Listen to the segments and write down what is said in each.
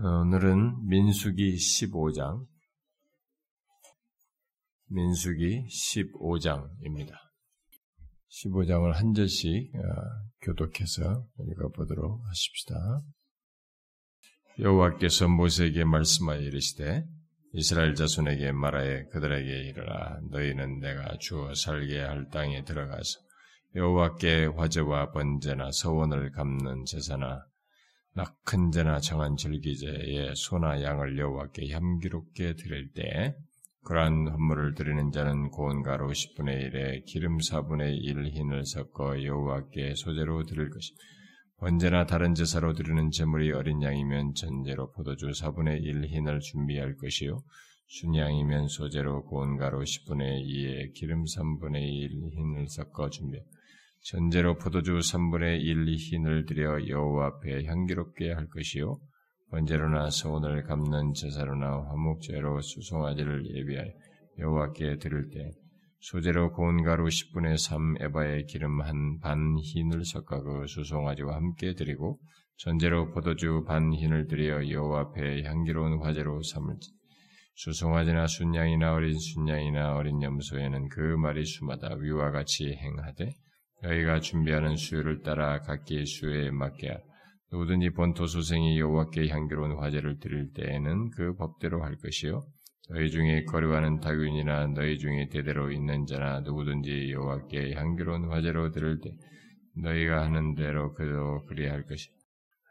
오늘은 민수기 15장, 민수기 15장입니다. 15장을 한 절씩 어, 교독해서 읽어보도록 하십시다. 여호와께서 모세에게 말씀하여 이르시되 이스라엘 자손에게 말하여 그들에게 이르라 너희는 내가 주어 살게 할 땅에 들어가서 여호와께 화제와 번제나 서원을 갚는 제사나 낙큰 제나 정한 절기제에 소나 양을 여호와께 향기롭게 드릴 때 그러한 헌물을 드리는 자는 고운 가루 10분의 1에 기름 4분의 1 흰을 섞어 여호와께 소재로 드릴 것이 언제나 다른 제사로 드리는 제물이 어린 양이면 전제로 포도주 4분의 1 흰을 준비할 것이요 순양이면 소재로 고운 가루 10분의 2에 기름 3분의 1 흰을 섞어 준비할 전제로 포도주 3분의 1 흰을 들여 여호와 앞에 향기롭게 할 것이요. 번제로나 서원을 갚는 제사로나 화목제로 수송아지를 예비하여 여호와께 드릴 때 소재로 고운 가루 10분의 3 에바의 기름 한 반 흰을 섞어 그 수송아지와 함께 드리고 전제로 포도주 반 흰을 들여 여호와 앞에 향기로운 화제로 삼을지 수송아지나 순양이나 어린 순양이나 어린 염소에는 그 말이 수마다 위와 같이 행하되 너희가 준비하는 수요를 따라 각기 수요에 맞게. 누구든지 본토 소생이 여호와께 향기로운 화제를 드릴 때에는 그 법대로 할 것이요 너희 중에 거류하는 다윈이나 너희 중에 대대로 있는 자나 누구든지 여호와께 향기로운 화제로 드릴 때 너희가 하는 대로 그도 그리할 것이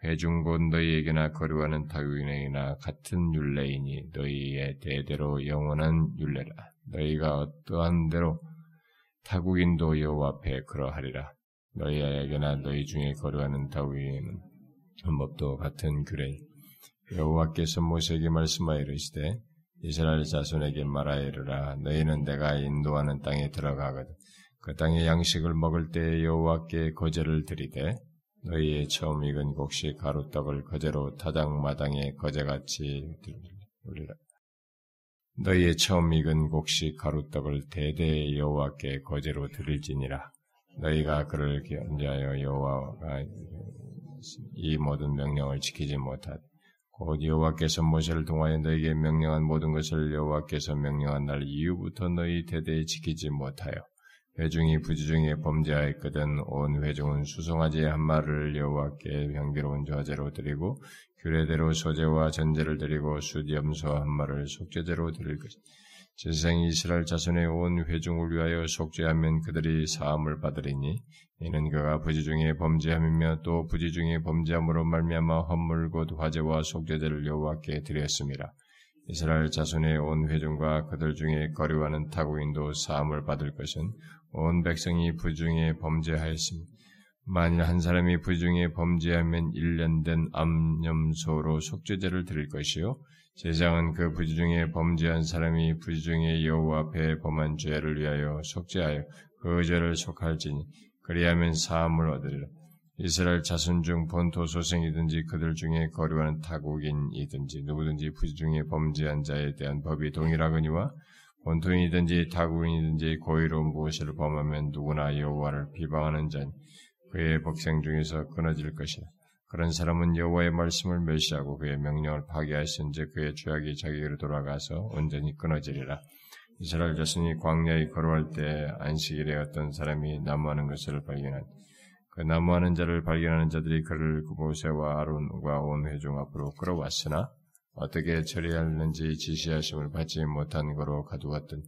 회중 곧 너희에게나 거류하는 다윈에게나 같은 율례이니 너희의 대대로 영원한 율례라 너희가 어떠한 대로 타국인도 여호와 앞에 그러하리라. 너희 에게나 너희 중에 거류하는 다윗에는 헌법도 같은 규례. 여호와께서 모세에게 말씀하여 이르시되 이스라엘 자손에게 말하여 이르라 너희는 내가 인도하는 땅에 들어가거든 그 땅의 양식을 먹을 때 여호와께 거제를 드리되 너희의 처음 익은 곡식 가루떡을 거제로 타작마당에 거제같이 드리라 너희의 처음 익은 곡식 가루떡을 대대 여호와께 거제로 드릴지니라. 너희가 그를 견제하여 여호와가 이 모든 명령을 지키지 못하되 곧 여호와께서 모세를 통하여 너희에게 명령한 모든 것을 여호와께서 명령한 날 이후부터 너희 대대에 지키지 못하여 회중이 부지중에 범죄하였거든 온 회중은 수송아지 한 마리를 여호와께 향기로운 저제로 드리고 규례대로 소재와 전제를 드리고 숫염소 한 마리를 속죄제로 드릴 것이 제생 이스라엘 자손의 온 회중을 위하여 속죄하면 그들이 사함을 받으리니 이는 그가 부지 중에 범죄함이며 또 부지 중에 범죄함으로 말미암아 헌물 곧 화제와 속죄제를 여호와께 드렸습니다. 이스라엘 자손의 온 회중과 그들 중에 거류하는 타국인도 사함을 받을 것은 온 백성이 부중에 범죄하였습니다. 만일 한 사람이 부중에 범죄하면 1년 된 암염소로 속죄제를 드릴 것이요 제장은 그 부중에 범죄한 사람이 부중에 여호와 앞에 범한 죄를 위하여 속죄하여 그 죄를 속할지니 그리하면 사함을 얻으리라. 이스라엘 자손 중 본토 소생이든지 그들 중에 거류하는 타국인이든지 누구든지 부중에 범죄한 자에 대한 법이 동일하거니와 본토인이든지 타국인이든지 고의로 무엇을 범하면 누구나 여호와를 비방하는 자니 그의 복생 중에서 끊어질 것이다. 그런 사람은 여호와의 말씀을 멸시하고 그의 명령을 파괴하신즉 그의 죄악이 자기에게로 돌아가서 온전히 끊어지리라. 이스라엘 자손이 광야에 걸어갈 때 안식일에 어떤 사람이 나무하는 것을 발견한 그 나무하는 자를 발견하는 자들이 그를 모세와 아론과 온 회중 앞으로 끌어왔으나 어떻게 처리하는지 지시하심을 받지 못한 거로 가두었던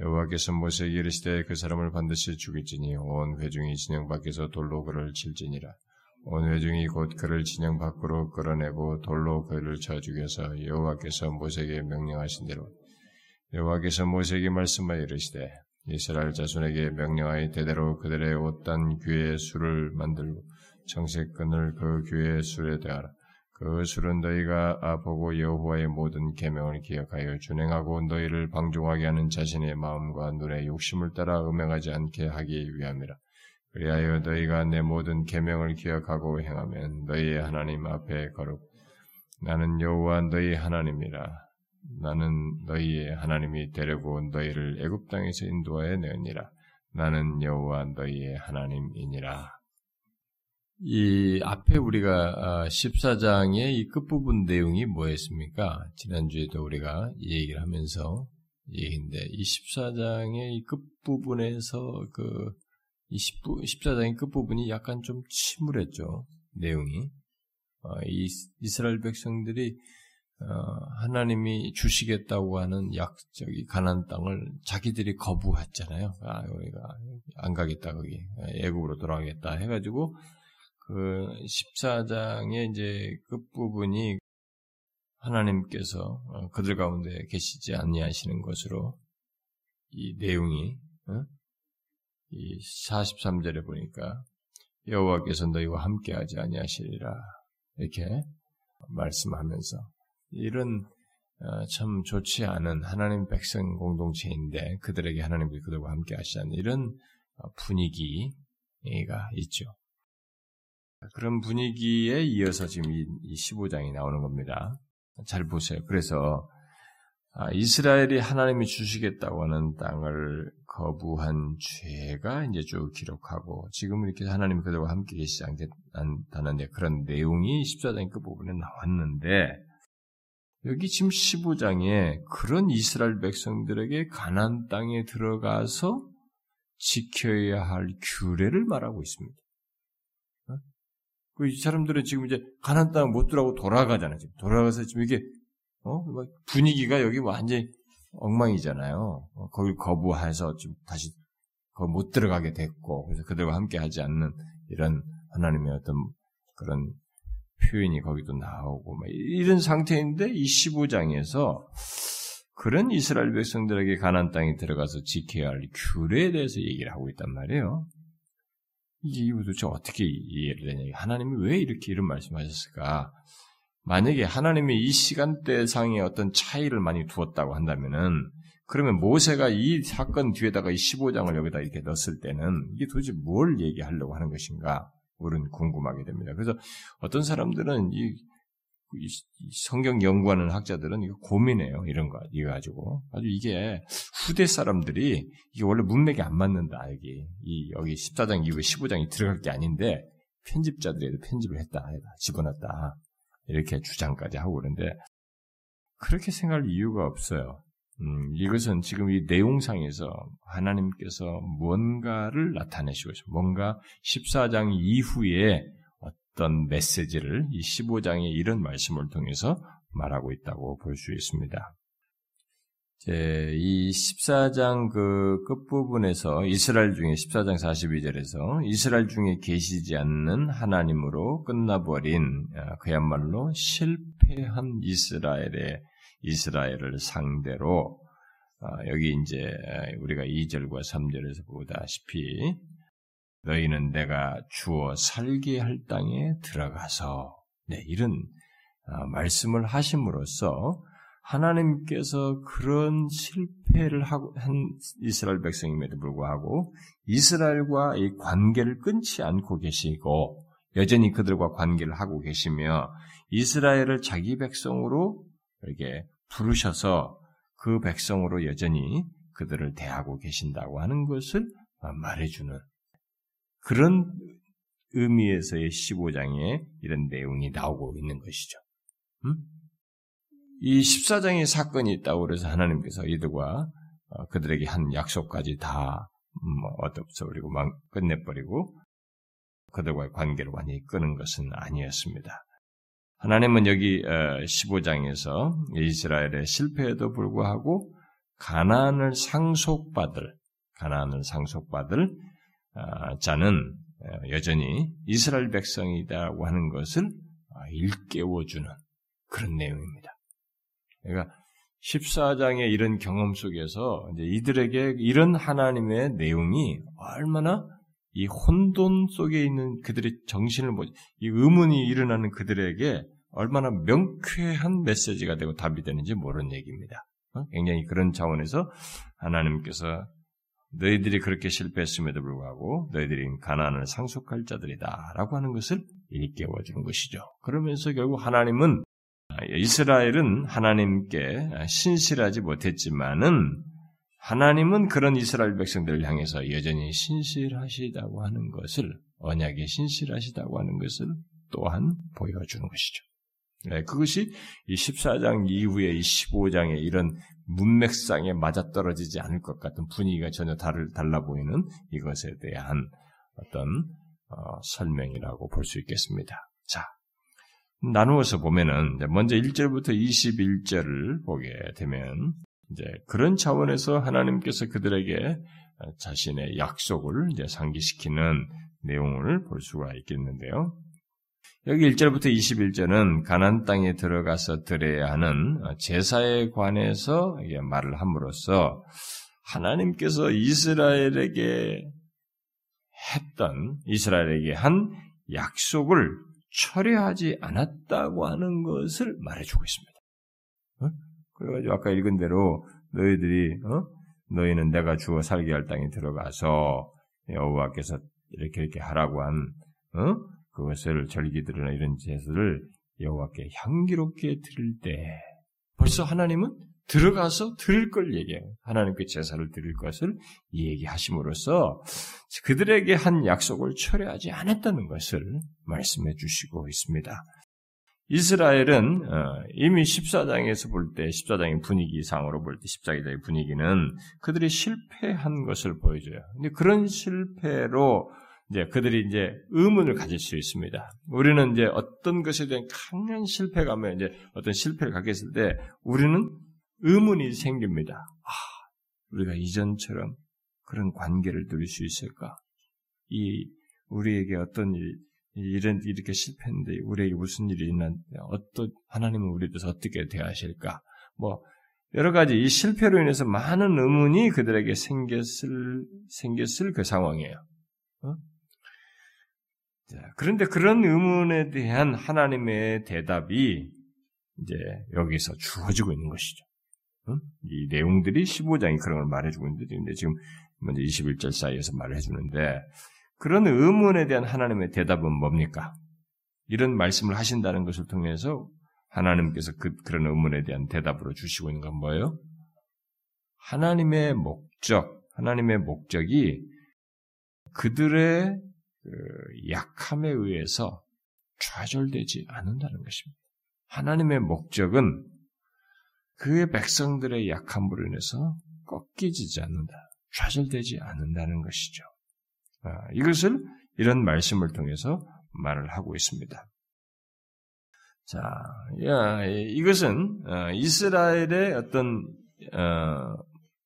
여호와께서 모세에게 이르시되 그 사람을 반드시 죽일지니 온 회중이 진영 밖에서 돌로 그를 칠지니라. 온 회중이 곧 그를 진영 밖으로 끌어내고 돌로 그를 쳐 죽여서 여호와께서 모세에게 명령하신 대로 여호와께서 모세에게 말씀하여 이르시되 이스라엘 자손에게 명령하여 대대로 그들의 옷단 귀에 술을 만들고 정색끈을 그 귀의 술에 대하라. 그 술은 너희가 보고 여호와의 모든 계명을 기억하여 준행하고 너희를 방종하게 하는 자신의 마음과 눈의 욕심을 따라 음행하지 않게 하기 위함이라. 그리하여 너희가 내 모든 계명을 기억하고 행하면 너희의 하나님 앞에 거룩. 나는 여호와 너희 하나님이라. 나는 너희의 하나님이 되려고 너희를 애굽 땅에서 인도하여 내었니라. 나는 여호와 너희의 하나님이니라. 이 앞에 우리가 14장의 아, 이 끝부분 내용이 뭐였습니까? 지난주에도 우리가 이 얘기를 하면서 얘기인데 이 14장의 이 끝부분에서 그이 14장의 끝부분이 약간 좀 침울했죠. 내용이. 어, 이 이스라엘 백성들이 어, 하나님이 주시겠다고 하는 약적이 가난 땅을 자기들이 거부했잖아요. 아, 우리가 안 가겠다 거기 애국으로 돌아가겠다 해가지고 그 14장의 이제 끝부분이 하나님께서 어, 그들 가운데 계시지 아니하시는 것으로 이 내용이 어? 이 43절에 보니까 여호와께서 너희와 함께하지 아니하시리라 이렇게 말씀하면서 이런 어, 참 좋지 않은 하나님 백성 공동체인데 그들에게 하나님이 그들과 함께 하시는 이런 분위기가 있죠. 그런 분위기에 이어서 지금 이 15장이 나오는 겁니다. 잘 보세요. 그래서 아, 이스라엘이 하나님이 주시겠다고 하는 땅을 거부한 죄가 이제 쭉 기록하고 지금 이렇게 하나님 그들과 함께 계시지 않다는 그런 내용이 14장 끝부분에 나왔는데 여기 지금 15장에 그런 이스라엘 백성들에게 가난 땅에 들어가서 지켜야 할 규례를 말하고 있습니다. 그 사람들은 지금 이제 가난 땅 못 들어가고 돌아가잖아요. 지금 돌아가서 지금 이게 어 분위기가 여기 완전히 엉망이잖아요. 어, 거길 거부해서 지금 다시 못 들어가게 됐고 그래서 그들과 함께 하지 않는 이런 하나님의 어떤 그런 표현이 거기도 나오고 이런 상태인데 이 15장에서 그런 이스라엘 백성들에게 가난 땅에 들어가서 지켜야 할 규례에 대해서 얘기를 하고 있단 말이에요. 이게 도대체 어떻게 이해를 되냐. 하나님이 왜 이렇게 이런 말씀하셨을까? 만약에 하나님이 이 시간대상의 어떤 차이를 많이 두었다고 한다면은, 그러면 모세가 이 사건 뒤에다가 이 15장을 여기다 이렇게 넣었을 때는 이게 도대체 뭘 얘기하려고 하는 것인가? 우리는 궁금하게 됩니다. 그래서 어떤 사람들은 이 성경 연구하는 학자들은 이거 고민해요. 이런 거, 이거 가지고. 아주 이게 후대 사람들이 이게 원래 문맥이 안 맞는다. 여기. 이, 여기 14장 이후에 15장이 들어갈 게 아닌데 편집자들이 편집을 했다. 집어넣었다. 이렇게 주장까지 하고 그러는데 그렇게 생각할 이유가 없어요. 음, 이것은 지금 이 내용상에서 하나님께서 뭔가를 나타내시고 있어요. 뭔가 14장 이후에 어떤 메시지를 이 15장의 이런 말씀을 통해서 말하고 있다고 볼 수 있습니다. 이 14장 그 끝부분에서 이스라엘 중에 14장 42절에서 이스라엘 중에 계시지 않는 하나님으로 끝나버린 아, 그야말로 실패한 이스라엘의 이스라엘을 상대로 아, 여기 이제 우리가 2절과 3절에서 보다시피 너희는 내가 주어 살게 할 땅에 들어가서 네, 이런 아, 말씀을 하심으로써 하나님께서 그런 실패를 하고 한 이스라엘 백성임에도 불구하고 이스라엘과 이 관계를 끊지 않고 계시고 여전히 그들과 관계를 하고 계시며 이스라엘을 자기 백성으로 이렇게 부르셔서 그 백성으로 여전히 그들을 대하고 계신다고 하는 것을 말해주는 그런 의미에서의 15장에 이런 내용이 나오고 있는 것이죠. 음? 이 14장의 사건이 있다고 그래서 하나님께서 이들과 어, 그들에게 한 약속까지 다 얻어버리고 음, 끝내버리고 그들과의 관계를 완전히 끄는 것은 아니었습니다. 하나님은 여기 15장에서 어, 이스라엘의 실패에도 불구하고 가난을 상속받을 가난을 상속받을 아, 자는 여전히 이스라엘 백성이다고 하는 것을 아, 일깨워주는 그런 내용입니다. 그러니까 14장의 이런 경험 속에서 이들에게 이런 하나님의 내용이 얼마나 이 혼돈 속에 있는 그들의 정신을 이 의문이 일어나는 그들에게 얼마나 명쾌한 메시지가 되고 답이 되는지 모르는 얘기입니다. 어? 굉장히 그런 차원에서 하나님께서 너희들이 그렇게 실패했음에도 불구하고 너희들이 가난을 상속할 자들이다라고 하는 것을 일깨워 주는 것이죠. 그러면서 결국 하나님은 이스라엘은 하나님께 신실하지 못했지만은 하나님은 그런 이스라엘 백성들을 향해서 여전히 신실하시다고 하는 것을 언약에 신실하시다고 하는 것을 또한 보여주는 것이죠. 네, 그것이 이 14장 이후에 이 15장의 이런 문맥상에 맞아떨어지지 않을 것 같은 분위기가 전혀 다를, 달라 보이는 이것에 대한 어떤 어, 설명이라고 볼 수 있겠습니다. 자, 나누어서 보면은 먼저 1절부터 21절을 보게 되면 이제 그런 차원에서 하나님께서 그들에게 자신의 약속을 이제 상기시키는 내용을 볼 수가 있겠는데요. 여기 1절부터 21절은 가난 땅에 들어가서 드려야 하는 제사에 관해서 말을 함으로써 하나님께서 이스라엘에게 했던 이스라엘에게 한 약속을 철회하지 않았다고 하는 것을 말해주고 있습니다. 어? 그래가지고 아까 읽은 대로 너희들이 어? 너희는 내가 주어 살게 할 땅에 들어가서 여호와께서 이렇게 이렇게 하라고 한 어? 그것을 절기들이나 이런 제사를 여호와께 향기롭게 드릴 때 벌써 하나님은 들어가서 드릴 걸 얘기해요. 하나님께 제사를 드릴 것을 얘기하심으로써 그들에게 한 약속을 철회하지 않았다는 것을 말씀해 주시고 있습니다. 이스라엘은 어, 이미 14장에서 볼 때, 14장의 분위기상으로 볼 때, 14장의 분위기는 그들이 실패한 것을 보여줘요. 근데 그런 실패로 이제 그들이 이제 의문을 가질 수 있습니다. 우리는 이제 어떤 것에 대한 강한 실패감에 이제 어떤 실패를 갖게 했을 때 우리는 의문이 생깁니다. 아, 우리가 이전처럼 그런 관계를 누릴 수 있을까? 이 우리에게 어떤 일, 이런 이렇게 실패했는데 우리에게 무슨 일이 있나? 어떤 하나님은 우리에 어떻게 대하실까? 뭐 여러 가지 이 실패로 인해서 많은 의문이 그들에게 생겼을 생겼을 그 상황이에요. 어? 자, 그런데 그런 의문에 대한 하나님의 대답이 이제 여기서 주어지고 있는 것이죠. 어? 이 내용들이 15장이 그런 걸 말해주고 있는데 지금 먼저 21절 사이에서 말을 해주는데 그런 의문에 대한 하나님의 대답은 뭡니까? 이런 말씀을 하신다는 것을 통해서 하나님께서 그, 그런 의문에 대한 대답으로 주시고 있는 건 뭐예요? 하나님의 목적, 하나님의 목적이 그들의 그 약함에 의해서 좌절되지 않는다는 것입니다. 하나님의 목적은 그의 백성들의 약함으로 인해서 꺾이지 않는다. 좌절되지 않는다는 것이죠. 아, 이것을 이런 말씀을 통해서 말을 하고 있습니다. 자, 야, 이것은 어, 이스라엘의 어떤 어,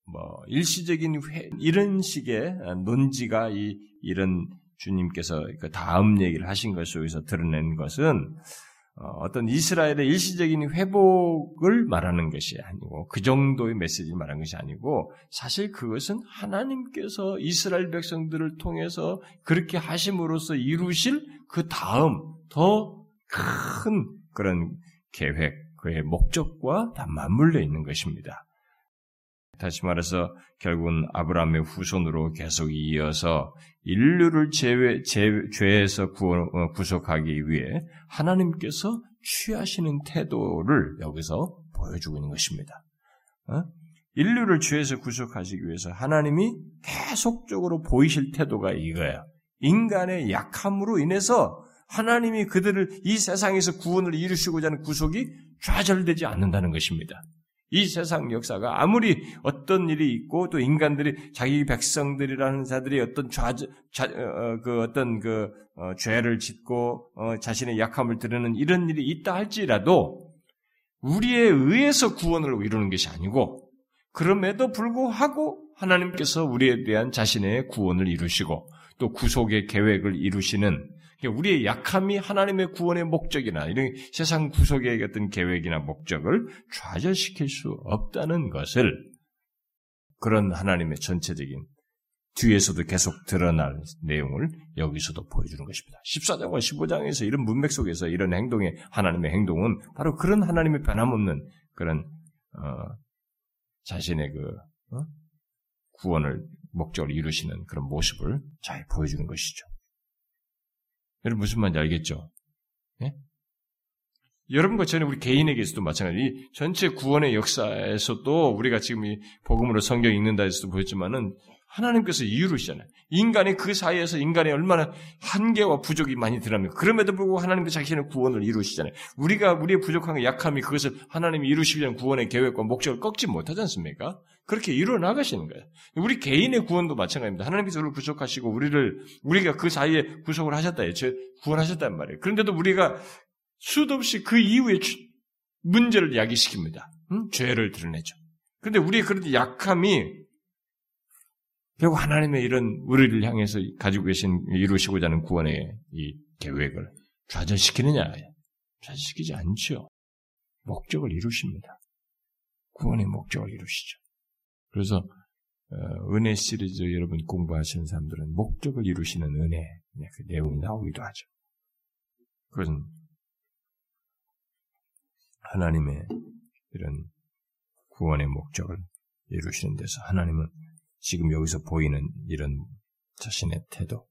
뭐 일시적인 회, 이런 식의 논지가 이 이런 주님께서 그 다음 얘기를 하신 것 속에서 드러낸 것은 어, 어떤 이스라엘의 일시적인 회복을 말하는 것이 아니고 그 정도의 메시지를 말하는 것이 아니고 사실 그것은 하나님께서 이스라엘 백성들을 통해서 그렇게 하심으로써 이루실 그 다음 더 큰 그런 계획, 그의 목적과 다 맞물려 있는 것입니다. 다시 말해서 결국은 아브라함의 후손으로 계속 이어서 인류를 죄, 죄, 죄에서 구원, 어, 구속하기 위해 하나님께서 취하시는 태도를 여기서 보여주고 있는 것입니다. 어? 인류를 죄에서 구속하시기 위해서 하나님이 계속적으로 보이실 태도가 이거예요. 인간의 약함으로 인해서 하나님이 그들을 이 세상에서 구원을 이루시고자 하는 구속이 좌절되지 않는다는 것입니다. 이 세상 역사가 아무리 어떤 일이 있고 또 인간들이 자기 백성들이라는 자들이 어떤 좌, 좌 어, 어, 그 어떤 그 어, 죄를 짓고 어, 자신의 약함을 드러내는 이런 일이 있다 할지라도 우리에 의해서 구원을 이루는 것이 아니고 그럼에도 불구하고 하나님께서 우리에 대한 자신의 구원을 이루시고 또 구속의 계획을 이루시는 우리의 약함이 하나님의 구원의 목적이나 이런 세상 구속의 어떤 계획이나 목적을 좌절시킬 수 없다는 것을 그런 하나님의 전체적인 뒤에서도 계속 드러날 내용을 여기서도 보여주는 것입니다. 14장과 15장에서 이런 문맥 속에서 이런 행동의 하나님의 행동은 바로 그런 하나님의 변함없는 그런 어, 자신의 그 어? 구원을 목적으로 이루시는 그런 모습을 잘 보여주는 것이죠. 여러분 무슨 말인지 알겠죠? 예? 여러분과 저는 우리 개인에게서도 마찬가지. 이 전체 구원의 역사에서도 우리가 지금 이 복음으로 성경 읽는다 해서도 보였지만은 하나님께서 이유로시잖아요. 인간이 그 사이에서 인간이 얼마나 한계와 부족이 많이 드러납니까? 그럼에도 불구하고 하나님께서 자신의 구원을 이루시잖아요. 우리가 우리의 부족한 약함이 그것을 하나님이 이루시기 위한 구원의 계획과 목적을 꺾지 못하지 않습니까? 그렇게 이루어 나가시는 거예요. 우리 개인의 구원도 마찬가지입니다. 하나님께서 우리를 구속하시고 우리를 우리가 그 사이에 구속을 하셨다. 구원하셨단 말이에요. 그런데도 우리가 수도 없이 그 이후에 문제를 야기시킵니다. 응? 죄를 드러내죠. 그런데 우리의 그런 약함이 결국 하나님의 이런 우리를 향해서 가지고 계신 이루시고자 하는 구원의 이 계획을 좌절시키느냐? 좌절시키지 않죠. 목적을 이루십니다. 구원의 목적을 이루시죠. 그래서 어, 은혜 시리즈 여러분 공부하시는 사람들은 목적을 이루시는 은혜 네, 그 내용이 나오기도 하죠. 그것은 하나님의 이런 구원의 목적을 이루시는 데서 하나님은 지금 여기서 보이는 이런 자신의 태도,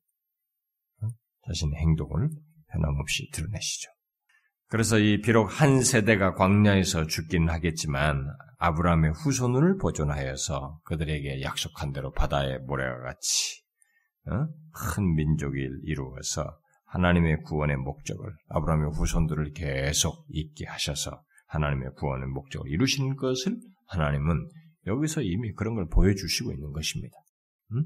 어? 자신의 행동을 변함없이 드러내시죠. 그래서 이 비록 한 세대가 광야에서 죽긴 하겠지만 아브라함의 후손을 보존하여서 그들에게 약속한 대로 바다의 모래와 같이 어? 큰 민족을 이루어서 하나님의 구원의 목적을 아브라함의 후손들을 계속 있게 하셔서 하나님의 구원의 목적을 이루시는 것을 하나님은 여기서 이미 그런 걸 보여주시고 있는 것입니다. 음?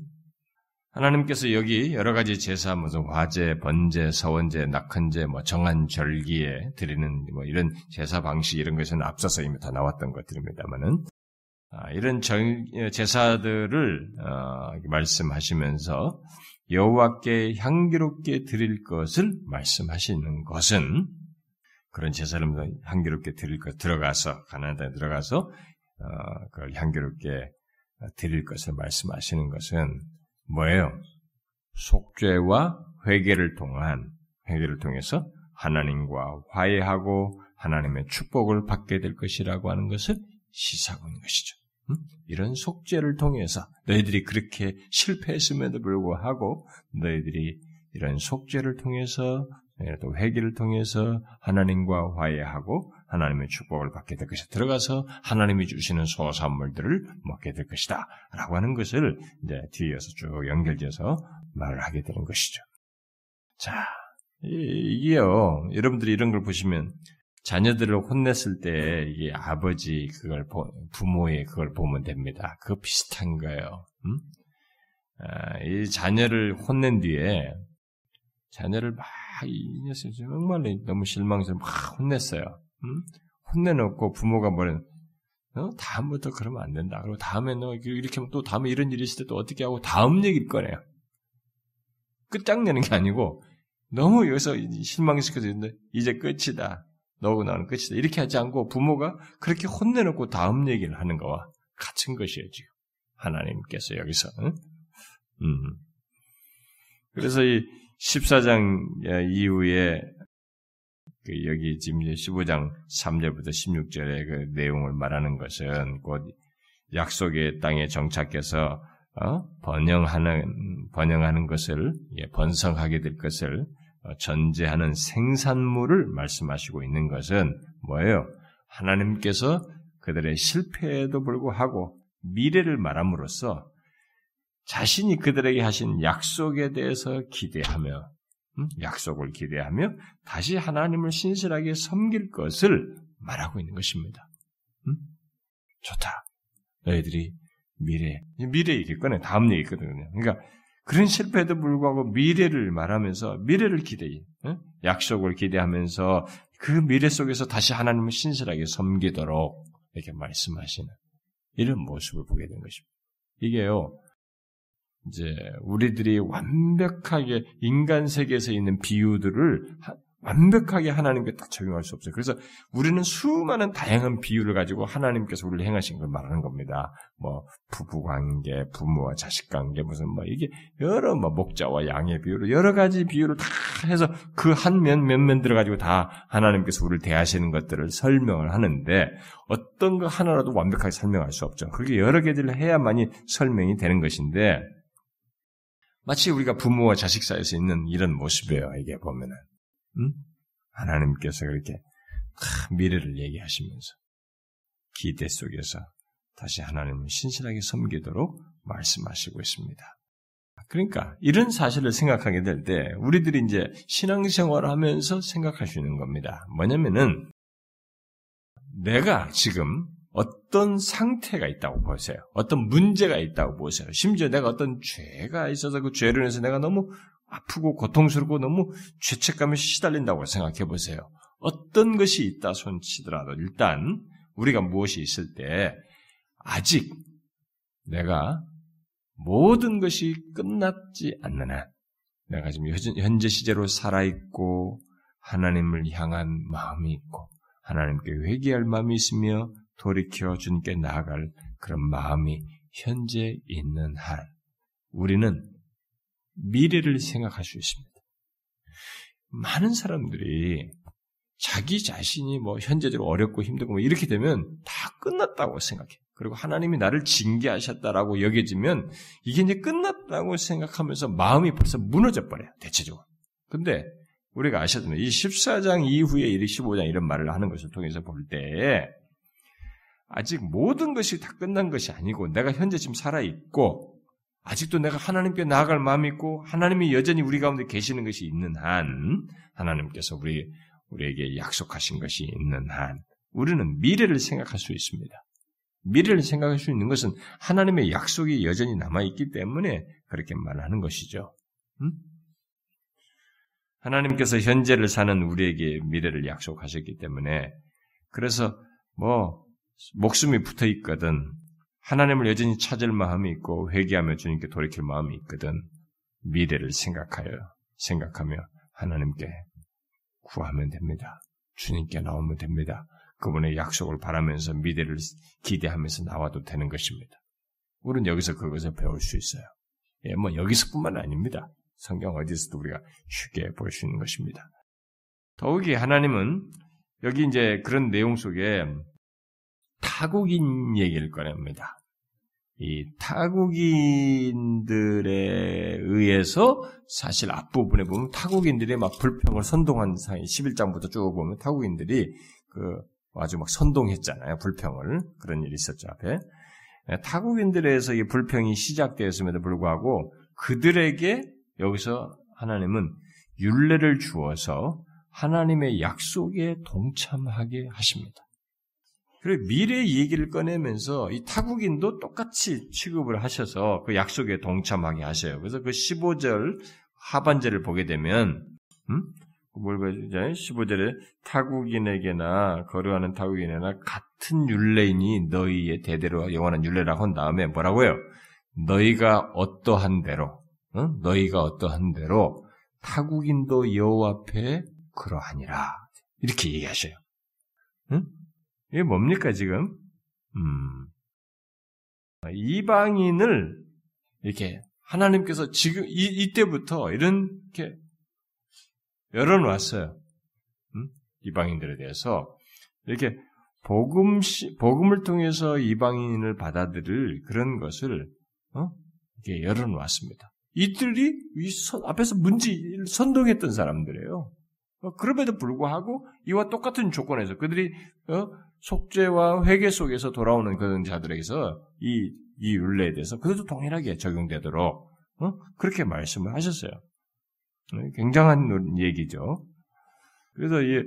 하나님께서 여기 여러 가지 제사, 무슨 화제, 번제, 서원제, 낙헌제, 뭐 정한 절기에 드리는 뭐 이런 제사 방식 이런 것은 앞서서 이미 다 나왔던 것들입니다만은 아, 이런 정, 제사들을 어, 말씀하시면서 여호와께 향기롭게 드릴 것을 말씀하시는 것은 그런 제사를 향기롭게 드릴 것 들어가서 가나안 땅에 들어가서 어, 그걸 향기롭게 드릴 것을 말씀하시는 것은 뭐예요? 속죄와 회개를 통한 회개를 통해서 하나님과 화해하고 하나님의 축복을 받게 될 것이라고 하는 것을 시사하고 있는 것이죠. 음? 이런 속죄를 통해서 너희들이 그렇게 실패했음에도 불구하고 너희들이 이런 속죄를 통해서 또 회개를 통해서 하나님과 화해하고 하나님의 축복을 받게 될 것이다. 들어가서 하나님이 주시는 소산물들을 먹게 될 것이다. 라고 하는 것을 이제 뒤에서 쭉 연결지어서 말을 하게 되는 것이죠. 자, 이게요, 여러분들이 이런 걸 보시면 자녀들을 혼냈을 때 이게 아버지 그걸 부모의 그걸 보면 됩니다. 그거 비슷한 거예요. 음? 아, 이 자녀를 혼낸 뒤에 자녀를 막 이 녀석 정말 너무 실망스러워 막 혼냈어요. 음? 혼내놓고 부모가 뭐래, 어? 다음부터 그러면 안 된다. 그리고 다음에 너 이렇게 하면 또 다음에 이런 일이 있을 때 또 어떻게 하고 다음 얘기를 꺼내요. 끝장내는 게 아니고 너무 여기서 실망시켜서 이제 끝이다. 너고 나는 끝이다. 이렇게 하지 않고 부모가 그렇게 혼내놓고 다음 얘기를 하는 거와 같은 것이에요, 지금. 하나님께서 여기서. 응? 음. 그래서 이 14장 이후에 그 여기 지금 15장 3절부터 16절의 그 내용을 말하는 것은 곧 약속의 땅에 정착해서 어? 번영하는 번영하는 것을 예, 번성하게 될 것을 어, 전제하는 생산물을 말씀하시고 있는 것은 뭐예요? 하나님께서 그들의 실패에도 불구하고 미래를 말함으로써 자신이 그들에게 하신 약속에 대해서 기대하며 약속을 기대하며 다시 하나님을 신실하게 섬길 것을 말하고 있는 것입니다. 음? 좋다. 너희들이 미래, 미래 얘기거든. 다음 얘기거든요. 그러니까 그런 실패에도 불구하고 미래를 말하면서 미래를 기대해. 응? 약속을 기대하면서 그 미래 속에서 다시 하나님을 신실하게 섬기도록 이렇게 말씀하시는 이런 모습을 보게 된 것입니다. 이게요, 이제 우리들이 완벽하게 인간 세계에서 있는 비유들을 완벽하게 하나님께 딱 적용할 수 없어요. 그래서 우리는 수많은 다양한 비유를 가지고 하나님께서 우리를 행하신 걸 말하는 겁니다. 뭐 부부 관계, 부모와 자식 관계, 무슨 뭐 이게 여러 뭐 목자와 양의 비유로 여러 가지 비유를 다 해서 그 한 면 몇 면 들어 가지고 다 하나님께서 우리를 대하시는 것들을 설명을 하는데 어떤 거 하나라도 완벽하게 설명할 수 없죠. 그렇게 여러 개들을 해야만이 설명이 되는 것인데 마치 우리가 부모와 자식 사이에서 있는 이런 모습이에요. 이게 보면은 음? 하나님께서 그렇게 미래를 얘기하시면서 기대 속에서 다시 하나님을 신실하게 섬기도록 말씀하시고 있습니다. 그러니까 이런 사실을 생각하게 될 때 우리들이 이제 신앙생활을 하면서 생각할 수 있는 겁니다. 뭐냐면은 내가 지금 어떤 상태가 있다고 보세요. 어떤 문제가 있다고 보세요. 심지어 내가 어떤 죄가 있어서 그 죄로 인해서 내가 너무 아프고 고통스럽고 너무 죄책감에 시달린다고 생각해 보세요. 어떤 것이 있다 손치더라도 일단 우리가 무엇이 있을 때 아직 내가 모든 것이 끝났지 않는 한 내가 지금 현재 시제로 살아있고 하나님을 향한 마음이 있고 하나님께 회개할 마음이 있으며 돌이켜 주님께 나아갈 그런 마음이 현재 있는 한 우리는 미래를 생각할 수 있습니다. 많은 사람들이 자기 자신이 뭐 현재적으로 어렵고 힘들고 뭐 이렇게 되면 다 끝났다고 생각해. 그리고 하나님이 나를 징계하셨다라고 여겨지면 이게 이제 끝났다고 생각하면서 마음이 벌써 무너져 버려요. 대체적으로. 근데 우리가 아셨잖아요. 이 14장 이후에 이 15장 이런 말을 하는 것을 통해서 볼 때 아직 모든 것이 다 끝난 것이 아니고 내가 현재 지금 살아 있고 아직도 내가 하나님께 나아갈 마음이 있고 하나님이 여전히 우리 가운데 계시는 것이 있는 한 하나님께서 우리 우리에게 약속하신 것이 있는 한 우리는 미래를 생각할 수 있습니다. 미래를 생각할 수 있는 것은 하나님의 약속이 여전히 남아 있기 때문에 그렇게 말하는 것이죠. 음? 하나님께서 현재를 사는 우리에게 미래를 약속하셨기 때문에 그래서 뭐 목숨이 붙어 있거든 하나님을 여전히 찾을 마음이 있고 회개하며 주님께 돌이킬 마음이 있거든 미래를 생각하여 생각하며 하나님께 구하면 됩니다. 주님께 나오면 됩니다. 그분의 약속을 바라면서 미래를 기대하면서 나와도 되는 것입니다. 우리는 여기서 그것을 배울 수 있어요. 예, 뭐 여기서뿐만 아닙니다. 성경 어디서도 우리가 쉽게 볼 수 있는 것입니다. 더욱이 하나님은 여기 이제 그런 내용 속에 타국인 얘기를 꺼냅니다. 이 타국인들에 의해서 사실 앞부분에 보면 타국인들이 막 불평을 선동한 사이 11장부터 쭉 보면 타국인들이 그 아주 막 선동했잖아요. 불평을. 그런 일이 있었죠, 앞에. 타국인들에서 이 불평이 시작되었음에도 불구하고 그들에게 여기서 하나님은 윤례를 주어서 하나님의 약속에 동참하게 하십니다. 그리고 미래 얘기를 꺼내면서 이 타국인도 똑같이 취급을 하셔서 그 약속에 동참하게 하셔요. 그래서 그 15절 하반절을 보게 되면 음? 뭘 보여주죠? 15절에 타국인에게나 거류하는 타국인에나 같은 율례인이 너희의 대대로 영원한 율례라고 한 다음에 뭐라고요? 너희가 어떠한 대로 어? 너희가 어떠한 대로 타국인도 여호와 앞에 그러하니라 이렇게 얘기하셔요. 응? 이게 뭡니까, 지금? 음, 이방인을 이렇게 하나님께서 지금 이, 이때부터 이렇게 열어놓았어요. 음? 이방인들에 대해서 이렇게 복음 복음을 통해서 이방인을 받아들일 그런 것을 어? 이렇게 열어놓았습니다. 이들이 이 선, 앞에서 문제 선동했던 사람들이에요. 어, 그럼에도 불구하고 이와 똑같은 조건에서 그들이 어, 속죄와 회개 속에서 돌아오는 그런 자들에게서 이, 이 율례에 대해서 그들도 동일하게 적용되도록 어? 그렇게 말씀을 하셨어요. 네, 굉장한 얘기죠. 그래서 이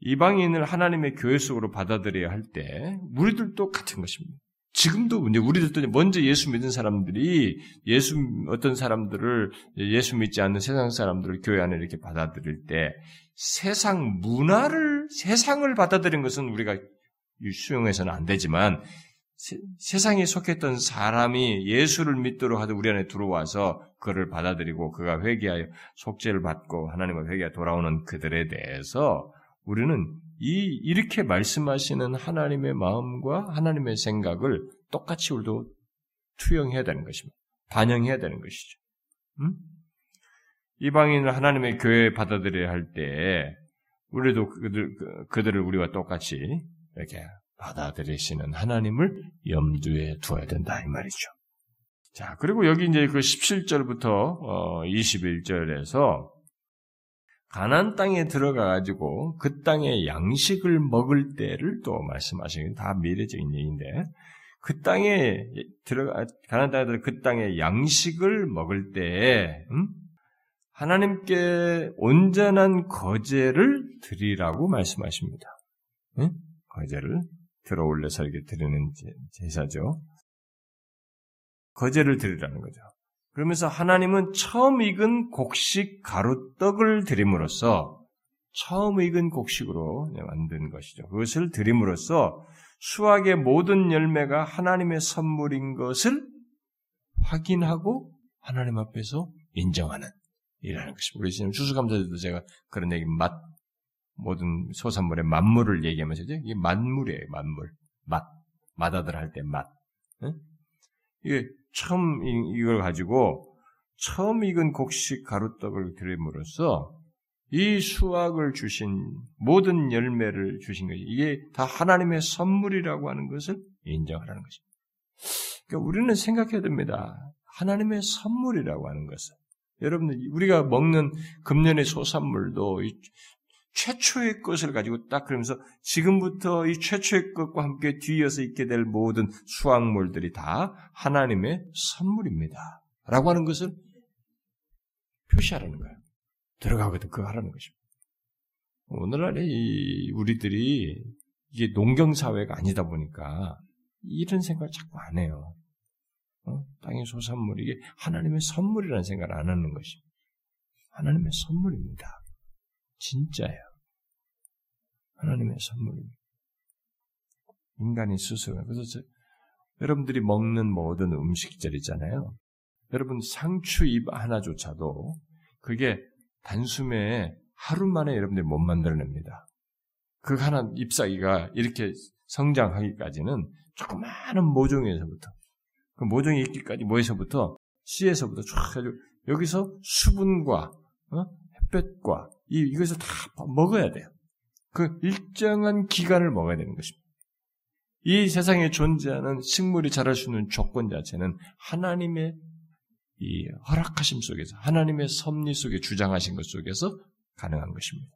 이방인을 하나님의 교회 속으로 받아들여야 할 때 우리들도 같은 것입니다. 지금도 이제 우리들도 먼저 예수 믿은 사람들이 예수 어떤 사람들을 예수 믿지 않는 세상 사람들을 교회 안에 이렇게 받아들일 때 세상 문화를 세상을 받아들인 것은 우리가 수용해서는 안 되지만 세, 상에 속했던 사람이 예수를 믿도록 하듯 우리 안에 들어와서 그를 받아들이고 그가 회개하여 속죄를 받고 하나님과 회개하 돌아오는 그들에 대해서 우리는 이 이렇게 말씀하시는 하나님의 마음과 하나님의 생각을 똑같이 우리도 투영해야 되는 것입니다. 반영해야 되는 것이죠. 음? 이방인을 하나님의 교회에 받아들여야 할 때 우리도 그들, 그, 그들을 우리와 똑같이 이렇게 받아들이시는 하나님을 염두에 두어야 된다 이 말이죠. 자 그리고 여기 이제 그 17절부터 어, 21절에서 가난 땅에 들어가 가지고 그 땅의 양식을 먹을 때를 또 말씀하시는 다 미래적인 얘기인데 그 땅에 들어가 가나안 땅에 들어 그 땅의 양식을 먹을 때 음? 하나님께 온전한 거제를 드리라고 말씀하십니다. 응? 거제를 들어올려서 이렇게 드리는 제사죠. 거제를 드리라는 거죠. 그러면서 하나님은 처음 익은 곡식 가루떡을 드림으로써 처음 익은 곡식으로 만든 것이죠. 그것을 드림으로써 수학의 모든 열매가 하나님의 선물인 것을 확인하고 하나님 앞에서 인정하는 이라는 것입니다. 우리 지금 추수감사절도 제가 그런 얘기 맛 모든 소산물의 만물을 얘기하면서 이게 만물이에요. 만물 맛 맛아들 할 때 맛. 응? 이게 처음 이걸 가지고 처음 익은 곡식 가루떡을 드림으로써 이 수확을 주신 모든 열매를 주신 것이 이게 다 하나님의 선물이라고 하는 것을 인정하라는 것입니다. 그러니까 우리는 생각해야 됩니다. 하나님의 선물이라고 하는 것을 여러분들 우리가 먹는 금년의 소산물도 최초의 것을 가지고 딱 그러면서 지금부터 이 최초의 것과 함께 뒤이어서 있게 될 모든 수확물들이 다 하나님의 선물입니다. 라고 하는 것을 표시하라는 거예요. 들어가거든 그거 하라는 것입니다. 오늘날에 이 우리들이 이게 농경 사회가 아니다 보니까 이런 생각을 자꾸 안 해요. 어? 땅의 소산물 이게 하나님의 선물이라는 생각을 안 하는 것입니다. 하나님의 선물입니다. 진짜예요. 하나님의 선물입니다. 인간이 스스로 그래서 저, 여러분들이 먹는 모든 음식들 있잖아요. 여러분 상추 잎 하나조차도 그게 단숨에 하루 만에 여러분들이 못 만들어냅니다. 그 하나 잎사귀가 이렇게 성장하기까지는 조그마한 모종에서부터 그 모종이 있기까지 뭐에서부터 씨에서부터 쫙 해가지고 여기서 수분과 어? 햇볕과 이, 이것을 다 먹어야 돼요. 그 일정한 기간을 먹어야 되는 것입니다. 이 세상에 존재하는 식물이 자랄 수 있는 조건 자체는 하나님의 이 허락하심 속에서 하나님의 섭리 속에 주장하신 것 속에서 가능한 것입니다.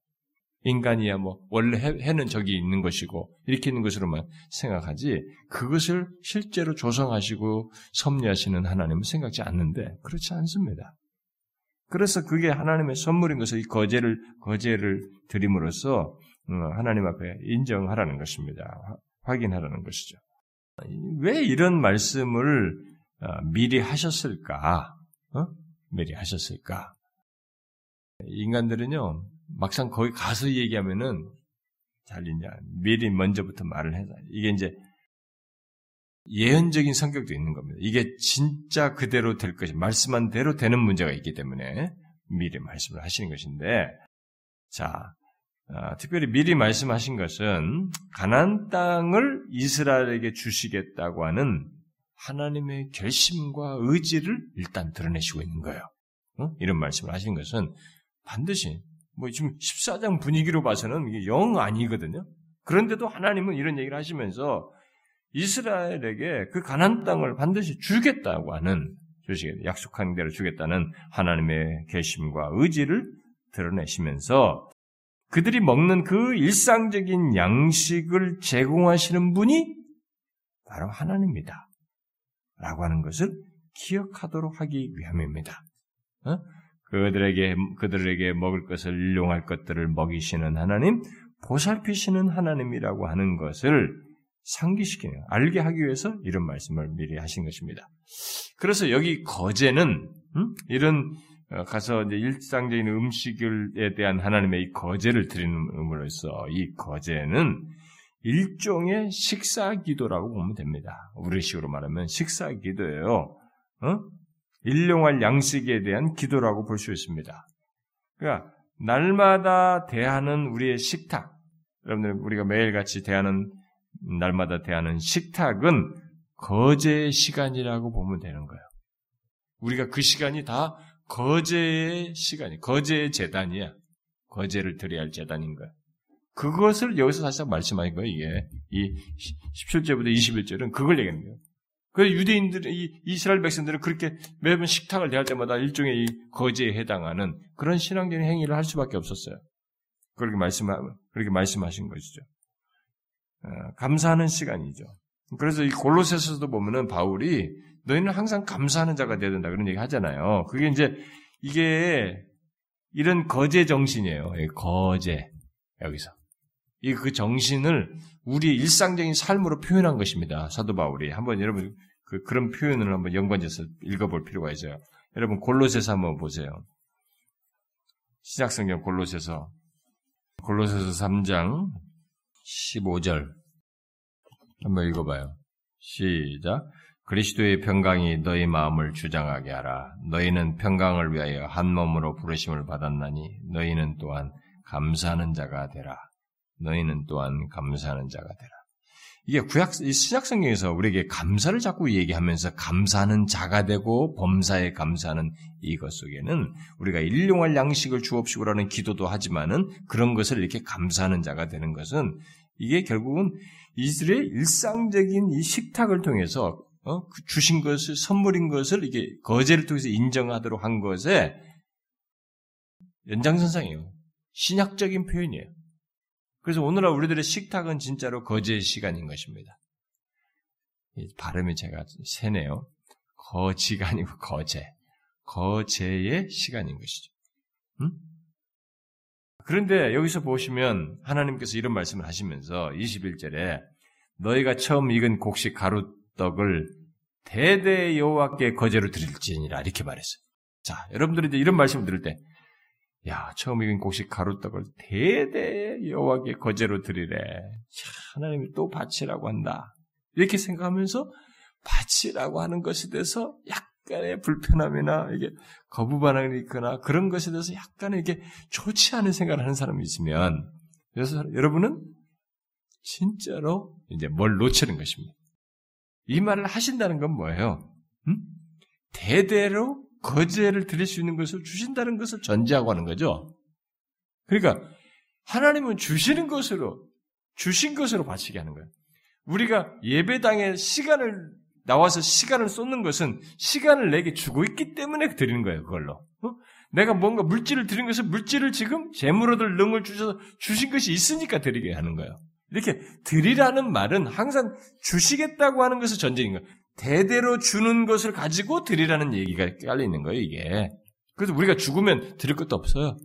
인간이야 뭐 원래 해, 는 저기 있는 것이고 이렇게 있는 것으로만 생각하지 그것을 실제로 조성하시고 섭리하시는 하나님은 생각지 않는데 그렇지 않습니다. 그래서 그게 하나님의 선물인 것을 이 거제를 거제를 드림으로써 어, 하나님 앞에 인정하라는 것입니다. 확인하라는 것이죠. 왜 이런 말씀을 어, 미리 하셨을까? 어? 미리 하셨을까? 인간들은요, 막상 거기 가서 얘기하면은 잘 이제 미리 먼저부터 말을 해서 이게 이제 예언적인 성격도 있는 겁니다. 이게 진짜 그대로 될 것이 말씀한 대로 되는 문제가 있기 때문에 미리 말씀을 하시는 것인데 자 아, 특별히 미리 말씀하신 것은 가난 땅을 이스라엘에게 주시겠다고 하는 하나님의 결심과 의지를 일단 드러내시고 있는 거예요. 어? 이런 말씀을 하신 것은 반드시 뭐 지금 14장 분위기로 봐서는 이게 영 아니거든요. 그런데도 하나님은 이런 얘기를 하시면서 이스라엘에게 그 가난 땅을 반드시 주겠다고 하는 주시겠 약속한 대로 주겠다는 하나님의 결심과 의지를 드러내시면서 그들이 먹는 그 일상적인 양식을 제공하시는 분이 바로 하나님입니다. 라고 하는 것을 기억하도록 하기 위함입니다. 어? 그들에게, 그들에게 먹을 것을 일용할 것들을 먹이시는 하나님, 보살피시는 하나님이라고 하는 것을 상기시키는, 알게 하기 위해서 이런 말씀을 미리 하신 것입니다. 그래서 여기 거제는, 음? 이런, 어, 가서 이제 일상적인 음식에 대한 하나님의 이 거제를 드리는음으로써 이 거제는 일종의 식사 기도라고 보면 됩니다. 우리식으로 말하면 식사 기도예요. 어? 일용할 양식에 대한 기도라고 볼 수 있습니다. 그러니까 날마다 대하는 우리의 식탁, 여러분들 우리가 매일같이 대하는 날마다 대하는 식탁은 거제의 시간이라고 보면 되는 거예요. 우리가 그 시간이 다 거제의 시간이, 거제의 재단이야. 거제를 드려야 할 재단인 거야. 그것을 여기서 사실상 말씀하신 거예요, 이게. 이 17절부터 21절은 그걸 얘기하는 거예요. 그 유대인들, 이 이스라엘 백성들은 그렇게 매번 식탁을 대할 때마다 일종의 이 거제에 해당하는 그런 신앙적인 행위를 할 수밖에 없었어요. 그렇게 말씀, 그렇게 말씀하신 것이죠. 어, 감사하는 시간이죠. 그래서 이 골로새서도 보면은 바울이 너희는 항상 감사하는 자가 되야 된다 그런 얘기 하잖아요. 그게 이제 이게 이런 거제 정신이에요. 거제 여기서 이 그 정신을 우리의 일상적인 삶으로 표현한 것입니다. 사도 바울이 한번 여러분 그 그런 표현을 한번 연관해서 읽어볼 필요가 있어요. 여러분 골로새서 한번 보세요. 신약성경 골로새서 골로새서 3장 15절 한번 읽어봐요. 시작. 그리스도의 평강이 너희 마음을 주장하게 하라. 너희는 평강을 위하여 한 몸으로 부르심을 받았나니 너희는 또한 감사하는 자가 되라. 너희는 또한 감사하는 자가 되라. 이게 구약 신약 성경에서 우리에게 감사를 자꾸 얘기하면서 감사하는 자가 되고 범사에 감사하는 이것 속에는 우리가 일용할 양식을 주옵시고라는 기도도 하지만은 그런 것을 이렇게 감사하는 자가 되는 것은 이게 결국은 이들의 일상적인 이 식탁을 통해서 어? 그 주신 것을 선물인 것을 이게 거제를 통해서 인정하도록 한 것에 연장선상이에요. 신약적인 표현이에요. 그래서 오늘날 우리들의 식탁은 진짜로 거제의 시간인 것입니다. 발음이 제가 세네요. 거지가 아니고 거제. 거제의 시간인 것이죠. 음? 그런데 여기서 보시면 하나님께서 이런 말씀을 하시면서 21절에 너희가 처음 익은 곡식 가루 떡을 대대 여호와께 거제로 드릴지니라 이렇게 말했어요. 자, 여러분들이 이제 이런 말씀을 들을 때 야, 처음 익은 곡식 가루떡을 대대 여호와께 거제로 드리래. 자, 하나님이 또 바치라고 한다. 이렇게 생각하면서 바치라고 하는 것에 대해서 약간의 불편함이나 이게 거부 반응이 있거나 그런 것에 대해서 약간의 이게 좋지 않은 생각을 하는 사람이 있으면 그래서 여러분은 진짜로 이제 뭘 놓치는 것입니다. 이 말을 하신다는 건 뭐예요? 음? 대대로 거제를 드릴 수 있는 것을 주신다는 것을 전제하고 하는 거죠. 그러니까 하나님은 주시는 것으로 주신 것으로 바치게 하는 거예요. 우리가 예배당에 시간을 나와서 시간을 쏟는 것은 시간을 내게 주고 있기 때문에 드리는 거예요. 그걸로. 어? 내가 뭔가 물질을 드린 것은 물질을 지금 재물 얻을 능을 주셔서 주신 것이 있으니까 드리게 하는 거예요. 이렇게 드리라는 말은 항상 주시겠다고 하는 것을 전제인 거예요. 대대로 주는 것을 가지고 드리라는 얘기가 깔려 있는 거예요, 이게. 그래서 우리가 죽으면 드릴 것도 없어요.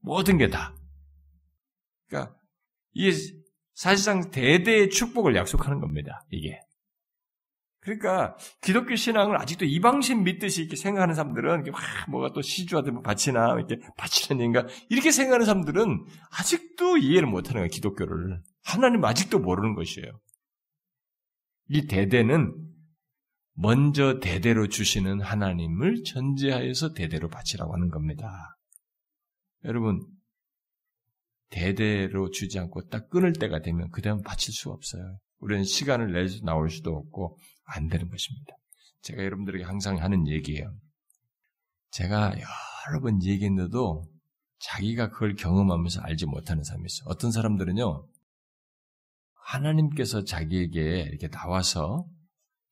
모든 게 다. 그러니까 이게 사실상 대대의 축복을 약속하는 겁니다, 이게. 그러니까 기독교 신앙을 아직도 이방신 믿듯이 이렇게 생각하는 사람들은 막 뭐가 또 시주하든 뭐 바치나 이렇게 바치는 얘인가 이렇게 생각하는 사람들은 아직도 이해를 못하는 거예요 기독교를 하나님 아직도 모르는 것이에요. 이 대대는 먼저 대대로 주시는 하나님을 전제하여서 대대로 바치라고 하는 겁니다. 여러분, 대대로 주지 않고 딱 끊을 때가 되면 그다음 바칠 수 없어요. 우리는 시간을 내서 나올 수도 없고 안 되는 것입니다. 제가 여러분들에게 항상 하는 얘기예요. 제가 여러 번 얘기했는데도 자기가 그걸 경험하면서 알지 못하는 사람이 있어요. 어떤 사람들은요, 하나님께서 자기에게 이렇게 나와서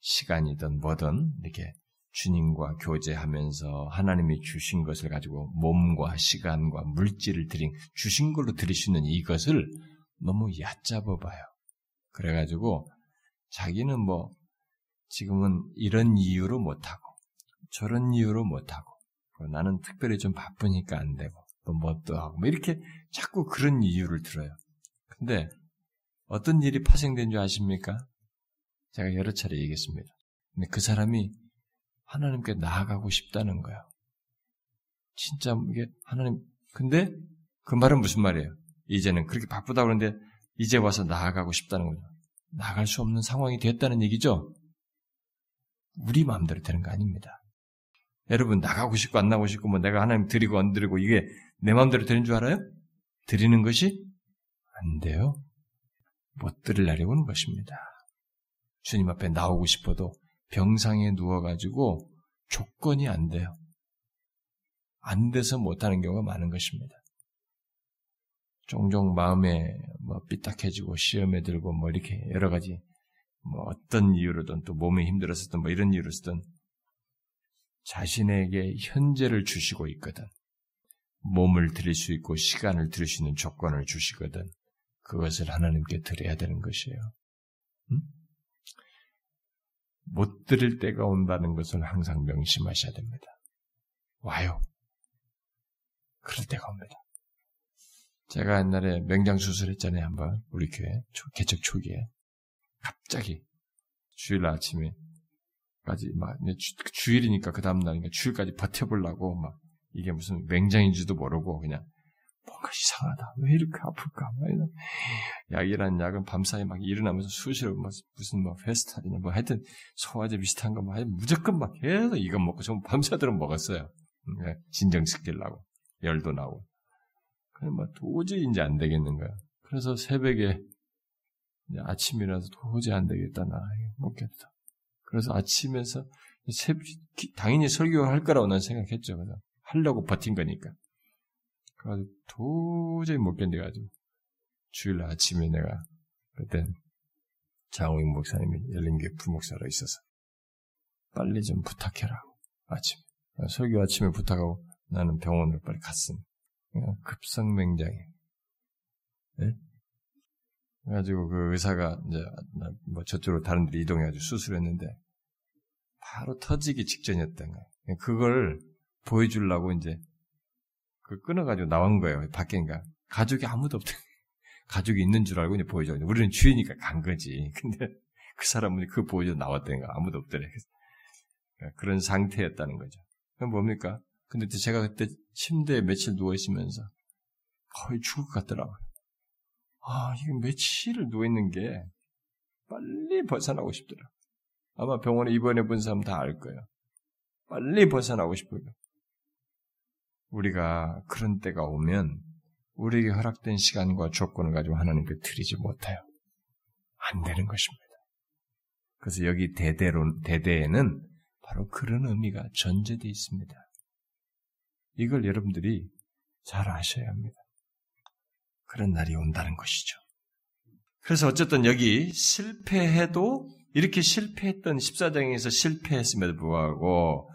시간이든 뭐든 이렇게 주님과 교제하면서 하나님이 주신 것을 가지고 몸과 시간과 물질을 드린 주신 걸로 있는 이것을 너무 얕잡아 봐요. 그래가지고 자기는 뭐 지금은 이런 이유로 못하고 저런 이유로 못하고 나는 특별히 좀 바쁘니까 안 되고 또 뭣도 하고 뭐 이렇게 자꾸 그런 이유를 들어요. 근데 어떤 일이 파생된 줄 아십니까? 제가 여러 차례 얘기했습니다. 근데 그 사람이 하나님께 나아가고 싶다는 거예요. 진짜 이게 하나님, 근데 그 말은 무슨 말이에요? 이제는 그렇게 바쁘다 그러는데 이제 와서 나아가고 싶다는 거죠. 나갈 수 없는 상황이 됐다는 얘기죠? 우리 마음대로 되는 거 아닙니다. 여러분, 나가고 싶고 안 나가고 싶고 뭐 내가 하나님 드리고 안 드리고 이게 내 마음대로 되는 줄 알아요? 드리는 것이 안 돼요. 못 드리려고 하는 것입니다. 주님 앞에 나오고 싶어도 병상에 누워가지고 조건이 안 돼요. 안 돼서 못하는 경우가 많은 것입니다. 종종 마음에 뭐 삐딱해지고 시험에 들고 뭐 이렇게 여러 가지 뭐 어떤 이유로든 또 몸이 힘들었었든 뭐 이런 이유로든 자신에게 현재를 주시고 있거든. 몸을 드릴 수 있고 시간을 드릴 수 있는 조건을 주시거든. 그것을 하나님께 드려야 되는 것이에요. 음? 못 들을 때가 온다는 것을 항상 명심하셔야 됩니다. 와요. 그럴 때가 옵니다. 제가 옛날에 맹장 수술했잖아요, 한번. 우리 교회, 개척 초기에. 갑자기, 주일 아침에, 까지, 막, 주, 일이니까 그 다음날, 그러니까 주일까지 버텨보려고, 막, 이게 무슨 맹장인지도 모르고, 그냥, 뭔가 이상하다. 왜 이렇게 아플까? 막 이런. 약이란 약은 밤사이 막 일어나면서 수시로 뭐 무슨 뭐 페스탈이나 뭐 하여튼 소화제 비슷한 거 막 무조건 막 계속 이거 먹고 좀 밤새도록 먹었어요. 예, 진정시키려고. 열도 나고. 그냥 뭐 도저히 이제 안 되겠는 거야. 그래서 새벽에 아침이라서 도저히 안 되겠다. 나 먹겠다. 그래서 아침에서 새, 당연히 설교할 거라고 난 생각했죠. 그래서 하려고 버틴 거니까. 그래서 도저히 못 견뎌가지고 주일 아침에 내가 그때 장호익 목사님이 열린교회 부목사로 있어서 빨리 좀 부탁해라고 아침 설교 아침에 부탁하고 나는 병원으로 빨리 갔음. 급성맹장이. 네? 그래가지고 그 의사가 이제 뭐 저쪽으로 다른 데로 이동해가지고 수술했는데 바로 터지기 직전이었던 거예요. 그걸 보여주려고 이제 그 끊어가지고 나온 거예요. 밖인가. 가족이 아무도 없대. 가족이 있는 줄 알고 이제 보여줘. 우리는 주인이니까 간 거지. 근데 그 사람은 그 보여줘 나왔다는 거 아무도 없더래. 그런 상태였다는 거죠. 그럼 뭡니까? 근데 제가 그때 침대에 며칠 누워있으면서 거의 죽을 것 같더라고요. 아, 이게 며칠을 누워있는 게 빨리 벗어나고 싶더라. 아마 병원에 입원해 본 사람 다 알 거예요. 빨리 벗어나고 싶어요. 우리가 그런 때가 오면 우리에게 허락된 시간과 조건을 가지고 하나님께 드리지 못해요. 안 되는 것입니다. 그래서 여기 대대로, 대대에는 바로 그런 의미가 전제되어 있습니다. 이걸 여러분들이 잘 아셔야 합니다. 그런 날이 온다는 것이죠. 그래서 어쨌든 여기 실패해도 이렇게 실패했던 14장에서 실패했음에도 불구하고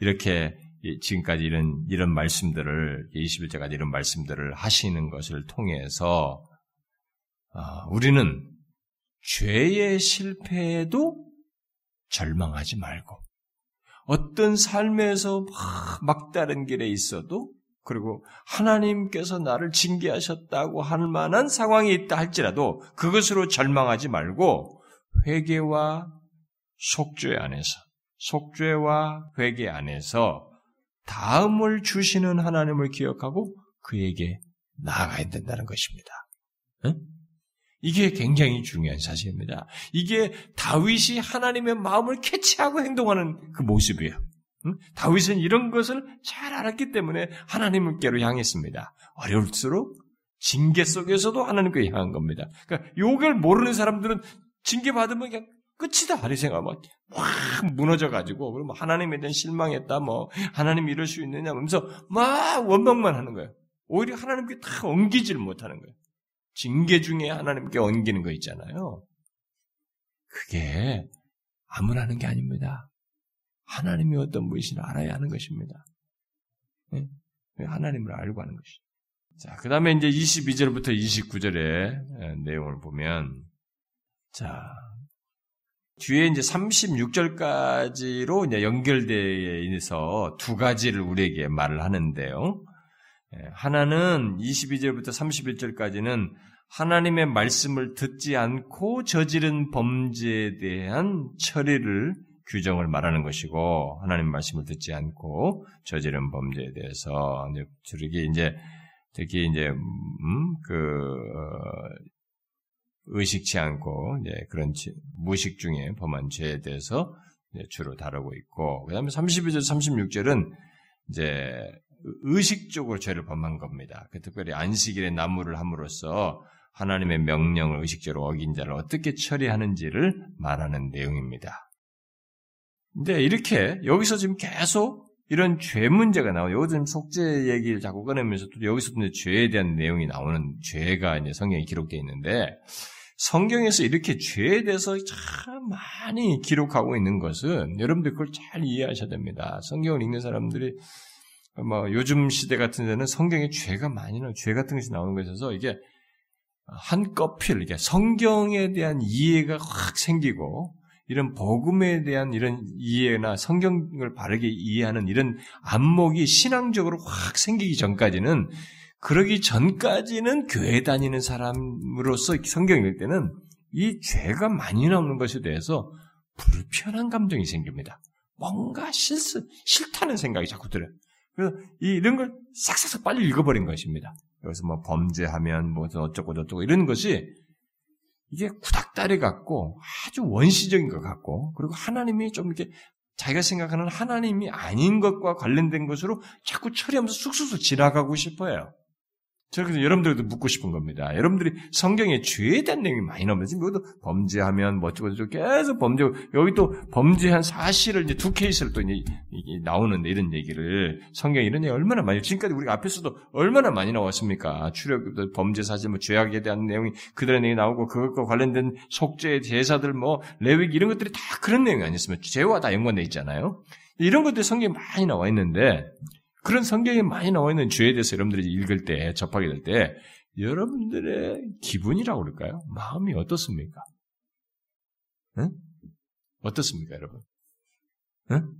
이렇게 지금까지 이런, 이런 말씀들을, 21절까지 이런 말씀들을 하시는 것을 통해서, 아, 우리는 죄의 실패에도 절망하지 말고, 어떤 삶에서 막 막다른 길에 있어도, 그리고 하나님께서 나를 징계하셨다고 할 만한 상황이 있다 할지라도 그것으로 절망하지 말고 회개와 속죄 안에서 속죄와 회개 안에서 다음을 주시는 하나님을 기억하고 그에게 나아가야 된다는 것입니다. 응? 이게 굉장히 중요한 사실입니다. 이게 다윗이 하나님의 마음을 캐치하고 행동하는 그 모습이에요. 응? 다윗은 이런 것을 잘 알았기 때문에 하나님께로 향했습니다. 어려울수록 징계 속에서도 하나님께 향한 겁니다. 그러니까 욕을 모르는 사람들은 징계 받으면 그냥 끝이다. 이 생각하면 확 무너져가지고, 그럼 하나님에 대한 실망했다, 뭐, 하나님 이럴 수 있느냐, 하면서 막 원망만 하는 거예요. 오히려 하나님께 다 엉기질 못하는 거예요. 징계 중에 하나님께 엉기는 거 있잖아요. 그게 아무나 하는 게 아닙니다. 하나님이 어떤 분이시나 알아야 하는 것입니다. 네? 하나님을 알고 하는 것이죠. 자, 그 다음에 이제 22절부터 29절의 내용을 보면, 자, 뒤에 이제 36절까지로 이제 연결되어 두 가지를 우리에게 말을 하는데요. 예, 하나는 22절부터 31절까지는 하나님의 말씀을 듣지 않고 저지른 범죄에 대한 처리를 규정을 말하는 것이고 하나님 말씀을 듣지 않고 저지른 범죄에 대해서 이제 이제 특히 이제 음그 어, 의식치 않고 그런 무식 중에 범한 죄에 대해서 주로 다루고 있고 그다음에 32절 36절은 이제 의식적으로 죄를 범한 겁니다. 그 특별히 안식일에 나무를 함으로써 하나님의 명령을 의식적으로 어긴 자를 어떻게 처리하는지를 말하는 내용입니다. 근데 이렇게 여기서 지금 계속 이런 죄 문제가 나와요. 지금 속죄 얘기를 자꾸 꺼내면서 또 여기서도 죄에 대한 내용이 나오는 죄가 이제 성경에 기록되어 있는데 성경에서 이렇게 죄에 대해서 참 많이 기록하고 있는 것은 여러분들 그걸 잘 이해하셔야 됩니다. 성경을 읽는 사람들이 뭐 요즘 시대 같은 데는 성경에 죄가 많이 나와 죄 같은 것이 나오는 것에서 이게 한꺼필 이게 성경에 대한 이해가 확 생기고 이런 복음에 대한 이런 이해나 성경을 바르게 이해하는 이런 안목이 신앙적으로 확 생기기 전까지는 그러기 전까지는 교회 다니는 사람으로서 성경 읽을 때는 이 죄가 많이 나오는 것에 대해서 불편한 감정이 생깁니다. 뭔가 실수, 싫다는 생각이 자꾸 들어요. 그래서 이런 걸 싹싹싹 빨리 읽어버린 것입니다. 여기서 뭐 범죄하면 뭐 어쩌고 저쩌고 이런 것이 이게 구닥다리 같고 아주 원시적인 것 같고 그리고 하나님이 좀 이렇게 자기가 생각하는 하나님이 아닌 것과 관련된 것으로 자꾸 처리하면서 쑥쑥쑥 지나가고 싶어요. 저 그래서 여러분들도 묻고 싶은 겁니다. 여러분들이 성경에 죄에 대한 내용이 많이 나오면 지금 여기도 범죄하면 뭐 어쩌고 저쩌고 계속 범죄 여기 또 범죄한 사실을 이제 두 케이스를 또 이제 나오는데 이런 얘기를 성경에 이런 얘기 얼마나 많이 지금까지 우리가 앞에서도 얼마나 많이 나왔습니까? 추력 범죄 사실 뭐 죄악에 대한 내용이 그들의 내용이 나오고 그것과 관련된 속죄 제사들 뭐 레위기 이런 것들이 다 그런 내용이 아니었으면 죄와 다 연관돼 있잖아요. 이런 것들이 성경에 많이 나와 있는데 그런 성경에 많이 나와 있는 죄에 대해서 여러분들이 읽을 때, 접하게 될 때, 여러분들의 기분이라고 그럴까요? 마음이 어떻습니까? 응? 어떻습니까, 여러분? 응?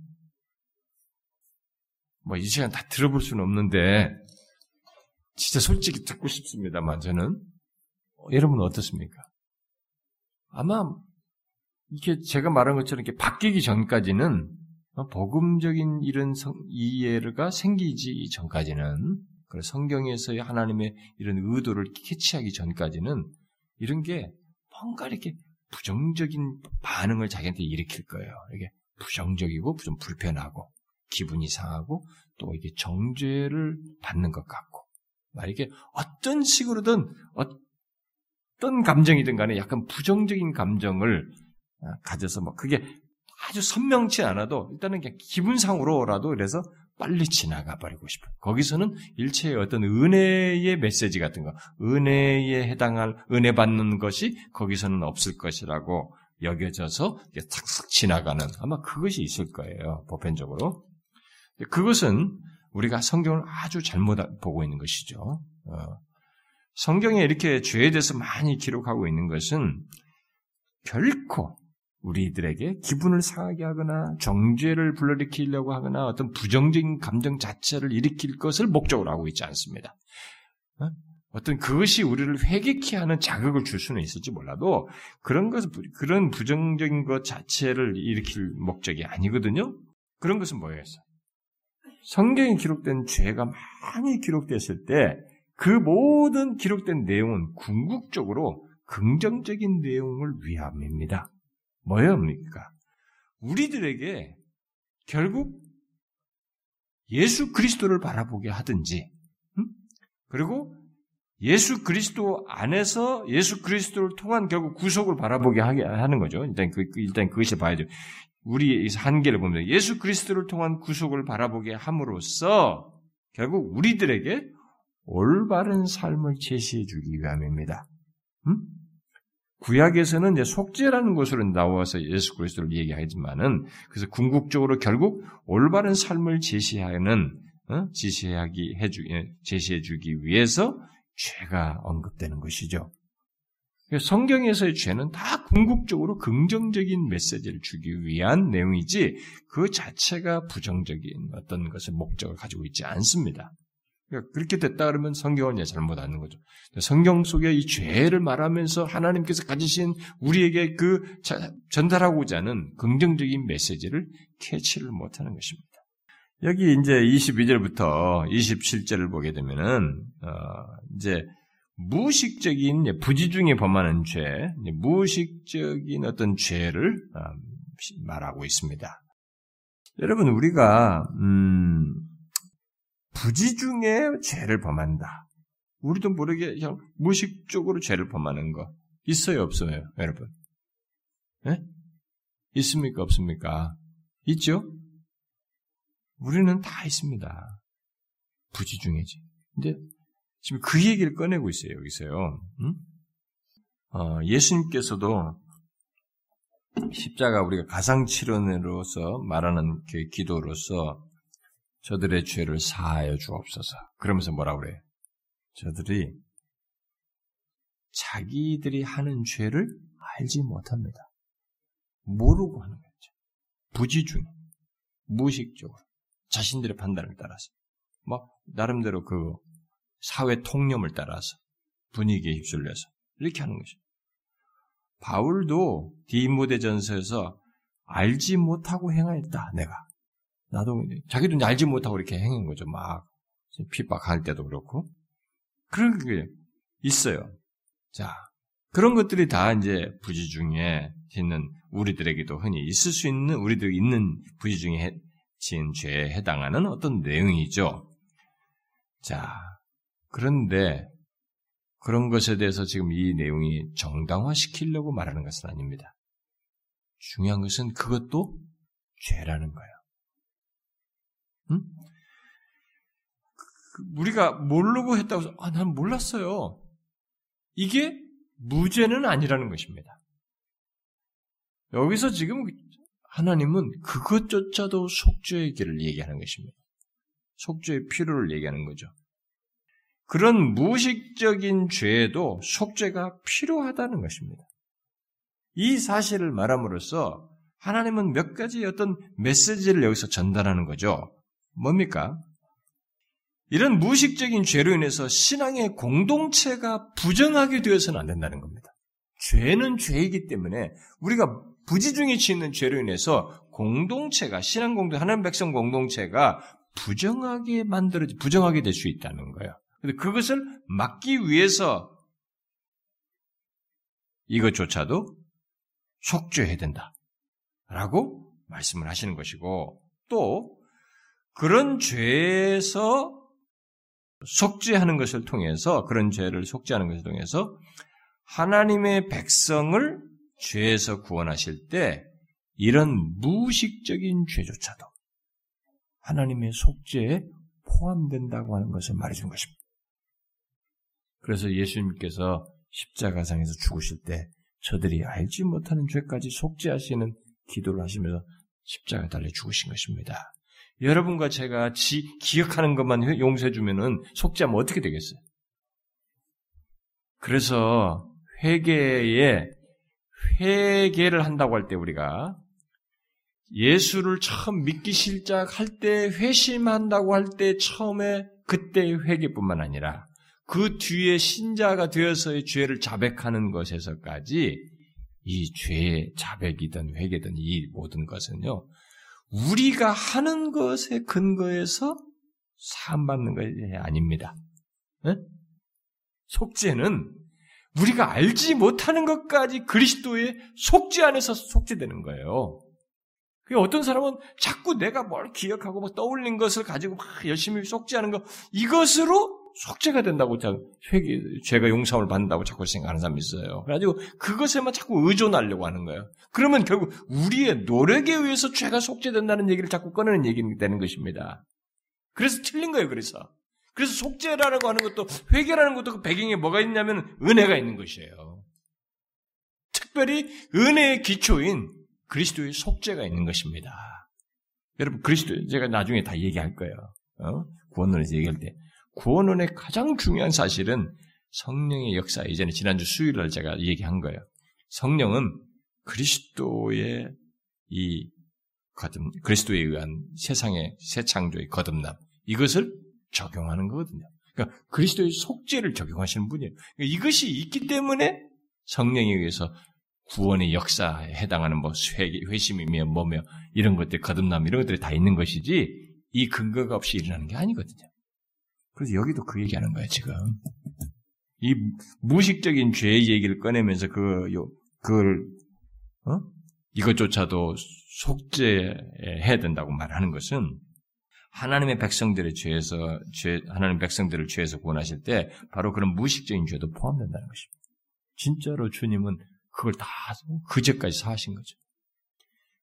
뭐, 이 시간 다 들어볼 수는 없는데, 진짜 솔직히 듣고 싶습니다만, 저는. 어, 여러분은 어떻습니까? 아마, 이게 제가 말한 것처럼 이렇게 바뀌기 전까지는 어, 복음적인 이런 성, 이해가 생기지 전까지는 성경에서의 하나님의 이런 의도를 캐치하기 전까지는 이런 게 뭔가 이렇게 부정적인 반응을 자기한테 일으킬 거예요. 이게 부정적이고 좀 불편하고 기분이 상하고 또 이게 정죄를 받는 것 같고 말 이게 어떤 식으로든 어떤 감정이든 간에 약간 부정적인 감정을 어, 가져서 뭐 그게 아주 선명치 않아도 일단은 그냥 기분상으로라도 그래서 빨리 지나가 버리고 싶어요. 거기서는 일체의 어떤 은혜의 메시지 같은 거, 은혜에 해당할 은혜 받는 것이 거기서는 없을 것이라고 여겨져서 탁탁 지나가는 아마 그것이 있을 거예요. 보편적으로. 그것은 우리가 성경을 아주 잘못 보고 있는 것이죠. 어. 성경에 이렇게 죄에 대해서 많이 기록하고 있는 것은 결코 우리들에게 기분을 상하게 하거나 정죄를 불러일으키려고 하거나 어떤 부정적인 감정 자체를 일으킬 것을 목적으로 하고 있지 않습니다. 어? 어떤 그것이 우리를 회개케 하는 자극을 줄 수는 있을지 몰라도 그런 것 그런 부정적인 것 자체를 일으킬 목적이 아니거든요. 그런 것은 뭐였어? 성경에 기록된 죄가 많이 기록됐을 때 그 모든 기록된 내용은 궁극적으로 긍정적인 내용을 위함입니다. 뭐였습니까? 우리들에게 결국 예수 그리스도를 바라보게 하든지, 음? 그리고 예수 그리스도 안에서 예수 그리스도를 통한 결국 구속을 바라보게 하는 거죠. 일단 그, 그 일단 그것이 봐야죠. 우리의 한계를 보면 예수 그리스도를 통한 구속을 바라보게 함으로써 결국 우리들에게 올바른 삶을 제시해 주기 위함입니다. 음? 구약에서는 이제 속죄라는 것으로 나와서 예수 그리스도를 얘기하지만은 그래서 궁극적으로 결국 올바른 삶을 제시하는 어? 제시하기 해주 예, 제시해주기 위해서 죄가 언급되는 것이죠. 성경에서의 죄는 다 궁극적으로 긍정적인 메시지를 주기 위한 내용이지 그 자체가 부정적인 어떤 것을 목적을 가지고 있지 않습니다. 그러니까 그렇게 됐다 그러면 이제 잘못 아는 거죠. 성경 속에 이 죄를 말하면서 하나님께서 가지신 우리에게 그 전달하고자 하는 긍정적인 메시지를 캐치를 못하는 것입니다. 여기 이제 22절부터 27절을 보게 되면은 어 이제 무식적인 부지 중에 범하는 죄, 무식적인 어떤 죄를 어, 말하고 있습니다. 여러분 우리가 음 부지 중에 죄를 범한다. 우리도 모르게 그냥 무식적으로 죄를 범하는 거 있어요, 없어요, 여러분? 네? 있습니까, 없습니까? 있죠? 우리는 다 있습니다. 부지 중에지. 근데 지금 그 얘기를 꺼내고 있어요, 여기서요. 응? 어, 예수님께서도 십자가 우리가 가상치론으로서 말하는 그 기도로서 저들의 죄를 사하여 주옵소서. 그러면서 뭐라 그래요? 저들이 자기들이 하는 죄를 알지 못합니다. 모르고 하는 거죠. 부지중, 무의식적으로 자신들의 판단을 따라서 막 나름대로 그 사회 통념을 따라서 분위기에 휩쓸려서 이렇게 하는 것이죠. 바울도 디모데전서에서 알지 못하고 행하였다. 내가 나도 자기도 알지 못하고 이렇게 행한 거죠. 막 핍박할 때도 그렇고 그런 게 있어요. 자 그런 것들이 다 이제 부지 중에 있는 우리들에게도 흔히 있을 수 있는 우리들 있는 부지 중에 지은 죄에 해당하는 어떤 내용이죠. 자 그런데 그런 것에 대해서 지금 이 내용이 정당화시키려고 말하는 것은 아닙니다. 중요한 것은 그것도 죄라는 거예요. 응? 그, 우리가 모르고 했다고 해서, 아, 난 몰랐어요. 이게 무죄는 아니라는 것입니다. 여기서 지금 하나님은 그것조차도 속죄의 길을 얘기하는 것입니다. 속죄의 필요를 얘기하는 거죠. 그런 무식적인 죄에도 속죄가 필요하다는 것입니다. 이 사실을 말함으로써 하나님은 몇 가지 어떤 메시지를 여기서 전달하는 거죠. 뭡니까? 이런 무식적인 죄로 인해서 신앙의 공동체가 부정하게 되어서는 안 된다는 겁니다. 죄는 죄이기 때문에 우리가 부지중에 짓는 죄로 인해서 공동체가 신앙 공동 하나님 백성 공동체가 부정하게 만들어지 부정하게 될 수 있다는 거예요. 근데 그것을 막기 위해서 이것조차도 속죄해야 된다. 라고 말씀을 하시는 것이고, 또, 그런 죄에서 속죄하는 것을 통해서, 그런 죄를 속죄하는 것을 통해서, 하나님의 백성을 죄에서 구원하실 때, 이런 무식적인 죄조차도 하나님의 속죄에 포함된다고 하는 것을 말해주는 것입니다. 그래서 예수님께서 십자가상에서 죽으실 때 저들이 알지 못하는 죄까지 속죄하시는 기도를 하시면서 십자가 달려 죽으신 것입니다. 여러분과 제가 지, 기억하는 것만 용서해주면은 속죄하면 어떻게 되겠어요? 그래서 회개에 회개를 한다고 할 때 우리가 예수를 처음 믿기 시작할 때 회심한다고 할 때 처음에 그때의 회개뿐만 아니라 그 뒤에 신자가 되어서의 죄를 자백하는 것에서까지 이 죄의 자백이든 회개든 이 모든 것은요, 우리가 하는 것에 근거해서 사함받는 것이 아닙니다. 네? 속죄는 우리가 알지 못하는 것까지 그리스도의 속죄 안에서 속죄되는 거예요. 그 어떤 사람은 자꾸 내가 뭘 기억하고 막 떠올린 것을 가지고 막 열심히 속죄하는 것, 이것으로 속죄가 된다고 회개, 죄가 용서를 받는다고 자꾸 생각하는 사람이 있어요. 그래가지고 그것에만 자꾸 의존하려고 하는 거예요. 그러면 결국 우리의 노력에 의해서 죄가 속죄된다는 얘기를 자꾸 꺼내는 얘기가 되는 것입니다. 그래서 틀린 거예요, 그래서. 그래서 속죄라고 하는 것도, 회개라는 것도 그 배경에 뭐가 있냐면 은혜가 있는 것이에요. 특별히 은혜의 기초인 그리스도의 속죄가 있는 것입니다. 여러분, 그리스도, 제가 나중에 다 얘기할 거예요. 어? 구원론에서 얘기할 때. 구원론의 가장 중요한 사실은 성령의 역사, 이전에 지난주 수요일 날 제가 얘기한 거예요. 성령은 그리스도의 이 거듭, 그리스도에 의한 세상의 새 창조의 거듭남, 이것을 적용하는 거거든요. 그러니까 그리스도의 속죄를 적용하시는 분이에요. 그러니까 이것이 있기 때문에 성령에 의해서 구원의 역사에 해당하는 뭐 회심이며 뭐며 이런 것들, 거듭남 이런 것들이 다 있는 것이지 이 근거가 없이 일어나는 게 아니거든요. 그래서 여기도 그 얘기하는 거예요, 지금. 이 무식적인 죄의 얘기를 꺼내면서 그, 요, 그걸, 어? 이것조차도 속죄해야 된다고 말하는 것은 하나님의 백성들의 죄에서, 죄, 하나님 백성들을 죄에서 구원하실 때 바로 그런 무식적인 죄도 포함된다는 것입니다. 진짜로 주님은 그걸 다그 죄까지 사하신 거죠.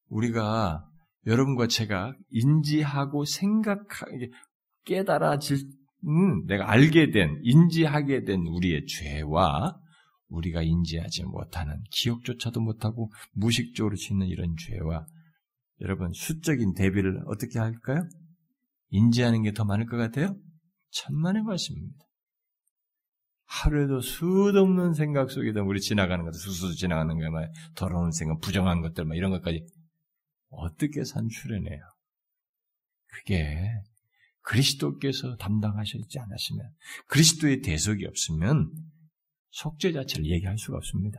우리가 여러분과 제가 인지하고 생각하게 깨달아질 음, 내가 알게 된, 인지하게 된 우리의 죄와 우리가 인지하지 못하는, 기억조차도 못하고 무식적으로 짓는 이런 죄와 여러분 수적인 대비를 어떻게 할까요? 인지하는 게 더 많을 것 같아요? 천만의 말씀입니다. 하루에도 수도 없는 생각 속에도 우리 지나가는 것들, 수수 지나가는 거, 막 더러운 생각, 부정한 것들, 막 이런 것까지 어떻게 산출해내요? 그게 그리스도께서 담당하셨지 않았으면, 그리스도의 대속이 없으면 속죄 자체를 얘기할 수가 없습니다.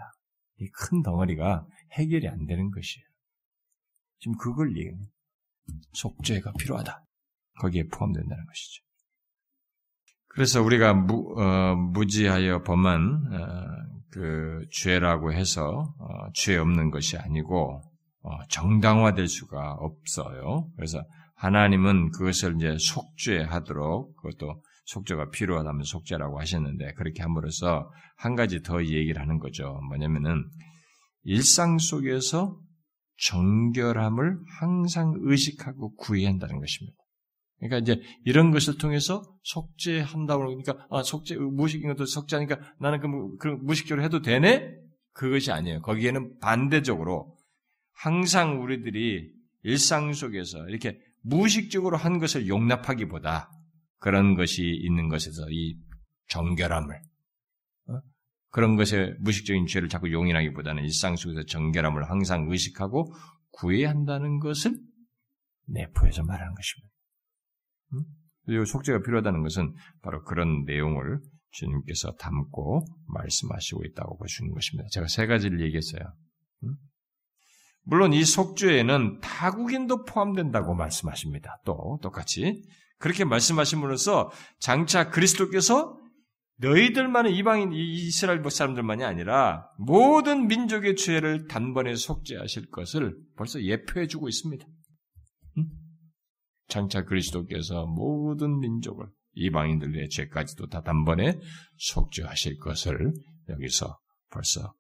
이 큰 덩어리가 해결이 안 되는 것이에요. 지금 그걸 얘기해요. 속죄가 필요하다. 거기에 포함된다는 것이죠. 그래서 우리가 무, 어, 무지하여 범한 어, 그 죄라고 해서 어, 죄 없는 것이 아니고 어, 정당화될 수가 없어요. 그래서 하나님은 그것을 이제 속죄하도록 그것도 속죄가 필요하다면 속죄라고 하셨는데 그렇게 함으로써 한 가지 더 얘기를 하는 거죠. 뭐냐면은 일상 속에서 정결함을 항상 의식하고 구해야 한다는 것입니다. 그러니까 이제 이런 것을 통해서 속죄한다고 그러니까 아 속죄 무식인 것도 속죄하니까 나는 그, 그 무식적으로 해도 되네? 그것이 아니에요. 거기에는 반대적으로 항상 우리들이 일상 속에서 이렇게 무의식적으로 한 것을 용납하기보다 그런 것이 있는 것에서 이 정결함을 어? 그런 것에 무식적인 죄를 자꾸 용인하기보다는 일상 속에서 정결함을 항상 의식하고 구해야 한다는 것을 내포해서 말하는 것입니다. 그리고 속죄가 필요하다는 것은 바로 그런 내용을 주님께서 담고 말씀하시고 있다고 보시는 것입니다. 제가 세 가지를 얘기했어요. 물론 이 속죄에는 타국인도 포함된다고 말씀하십니다. 또 똑같이 그렇게 말씀하심으로써 장차 그리스도께서 너희들만은 이방인 이스라엘 사람들만이 아니라 모든 민족의 죄를 단번에 속죄하실 것을 벌써 예표해 주고 있습니다. 장차 그리스도께서 모든 민족을 이방인들의 죄까지도 다 단번에 속죄하실 것을 여기서 벌써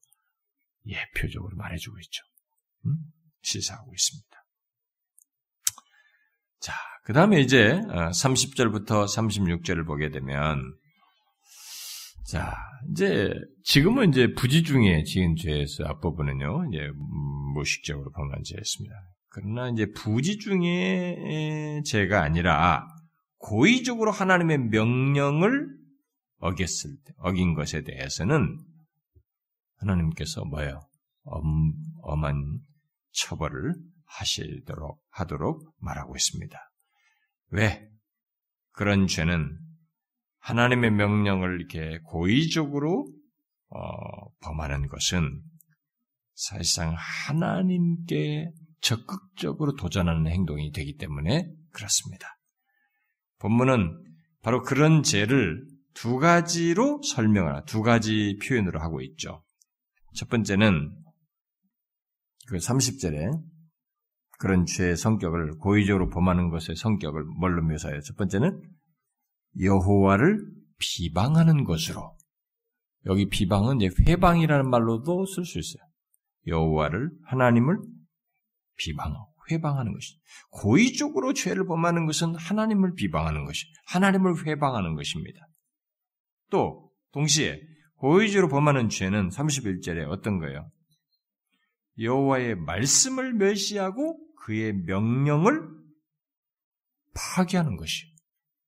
예표적으로 말해주고 있죠. 음? 시사하고 있습니다. 자, 그 다음에 이제 30절부터 어, 36절을 보게 되면 자, 이제 지금은 이제 부지 중에 지은 죄에서 앞부분은요, 이제 무식적으로 범한 죄였습니다. 그러나 이제 부지 중에 죄가 아니라 고의적으로 하나님의 명령을 어겼을 때, 어긴 것에 대해서는 하나님께서 뭐예요? 엄, 엄한 처벌을 하시도록 하도록 말하고 있습니다. 왜? 그런 죄는 하나님의 명령을 이렇게 고의적으로 어, 범하는 것은 사실상 하나님께 적극적으로 도전하는 행동이 되기 때문에 그렇습니다. 본문은 바로 그런 죄를 두 가지로 설명하나 두 가지 표현으로 하고 있죠. 첫 번째는 그 30절에 그런 죄의 성격을 고의적으로 범하는 것의 성격을 뭘로 묘사해요? 첫 번째는 여호와를 비방하는 것으로 여기 비방은 이제 회방이라는 말로도 쓸 수 있어요. 여호와를 하나님을 비방하고 회방하는 것이 고의적으로 죄를 범하는 것은 하나님을 비방하는 것이 하나님을 회방하는 것입니다. 또 동시에 고의적으로 범하는 죄는 31절에 어떤 거예요? 여호와의 말씀을 멸시하고 그의 명령을 파괴하는 것이.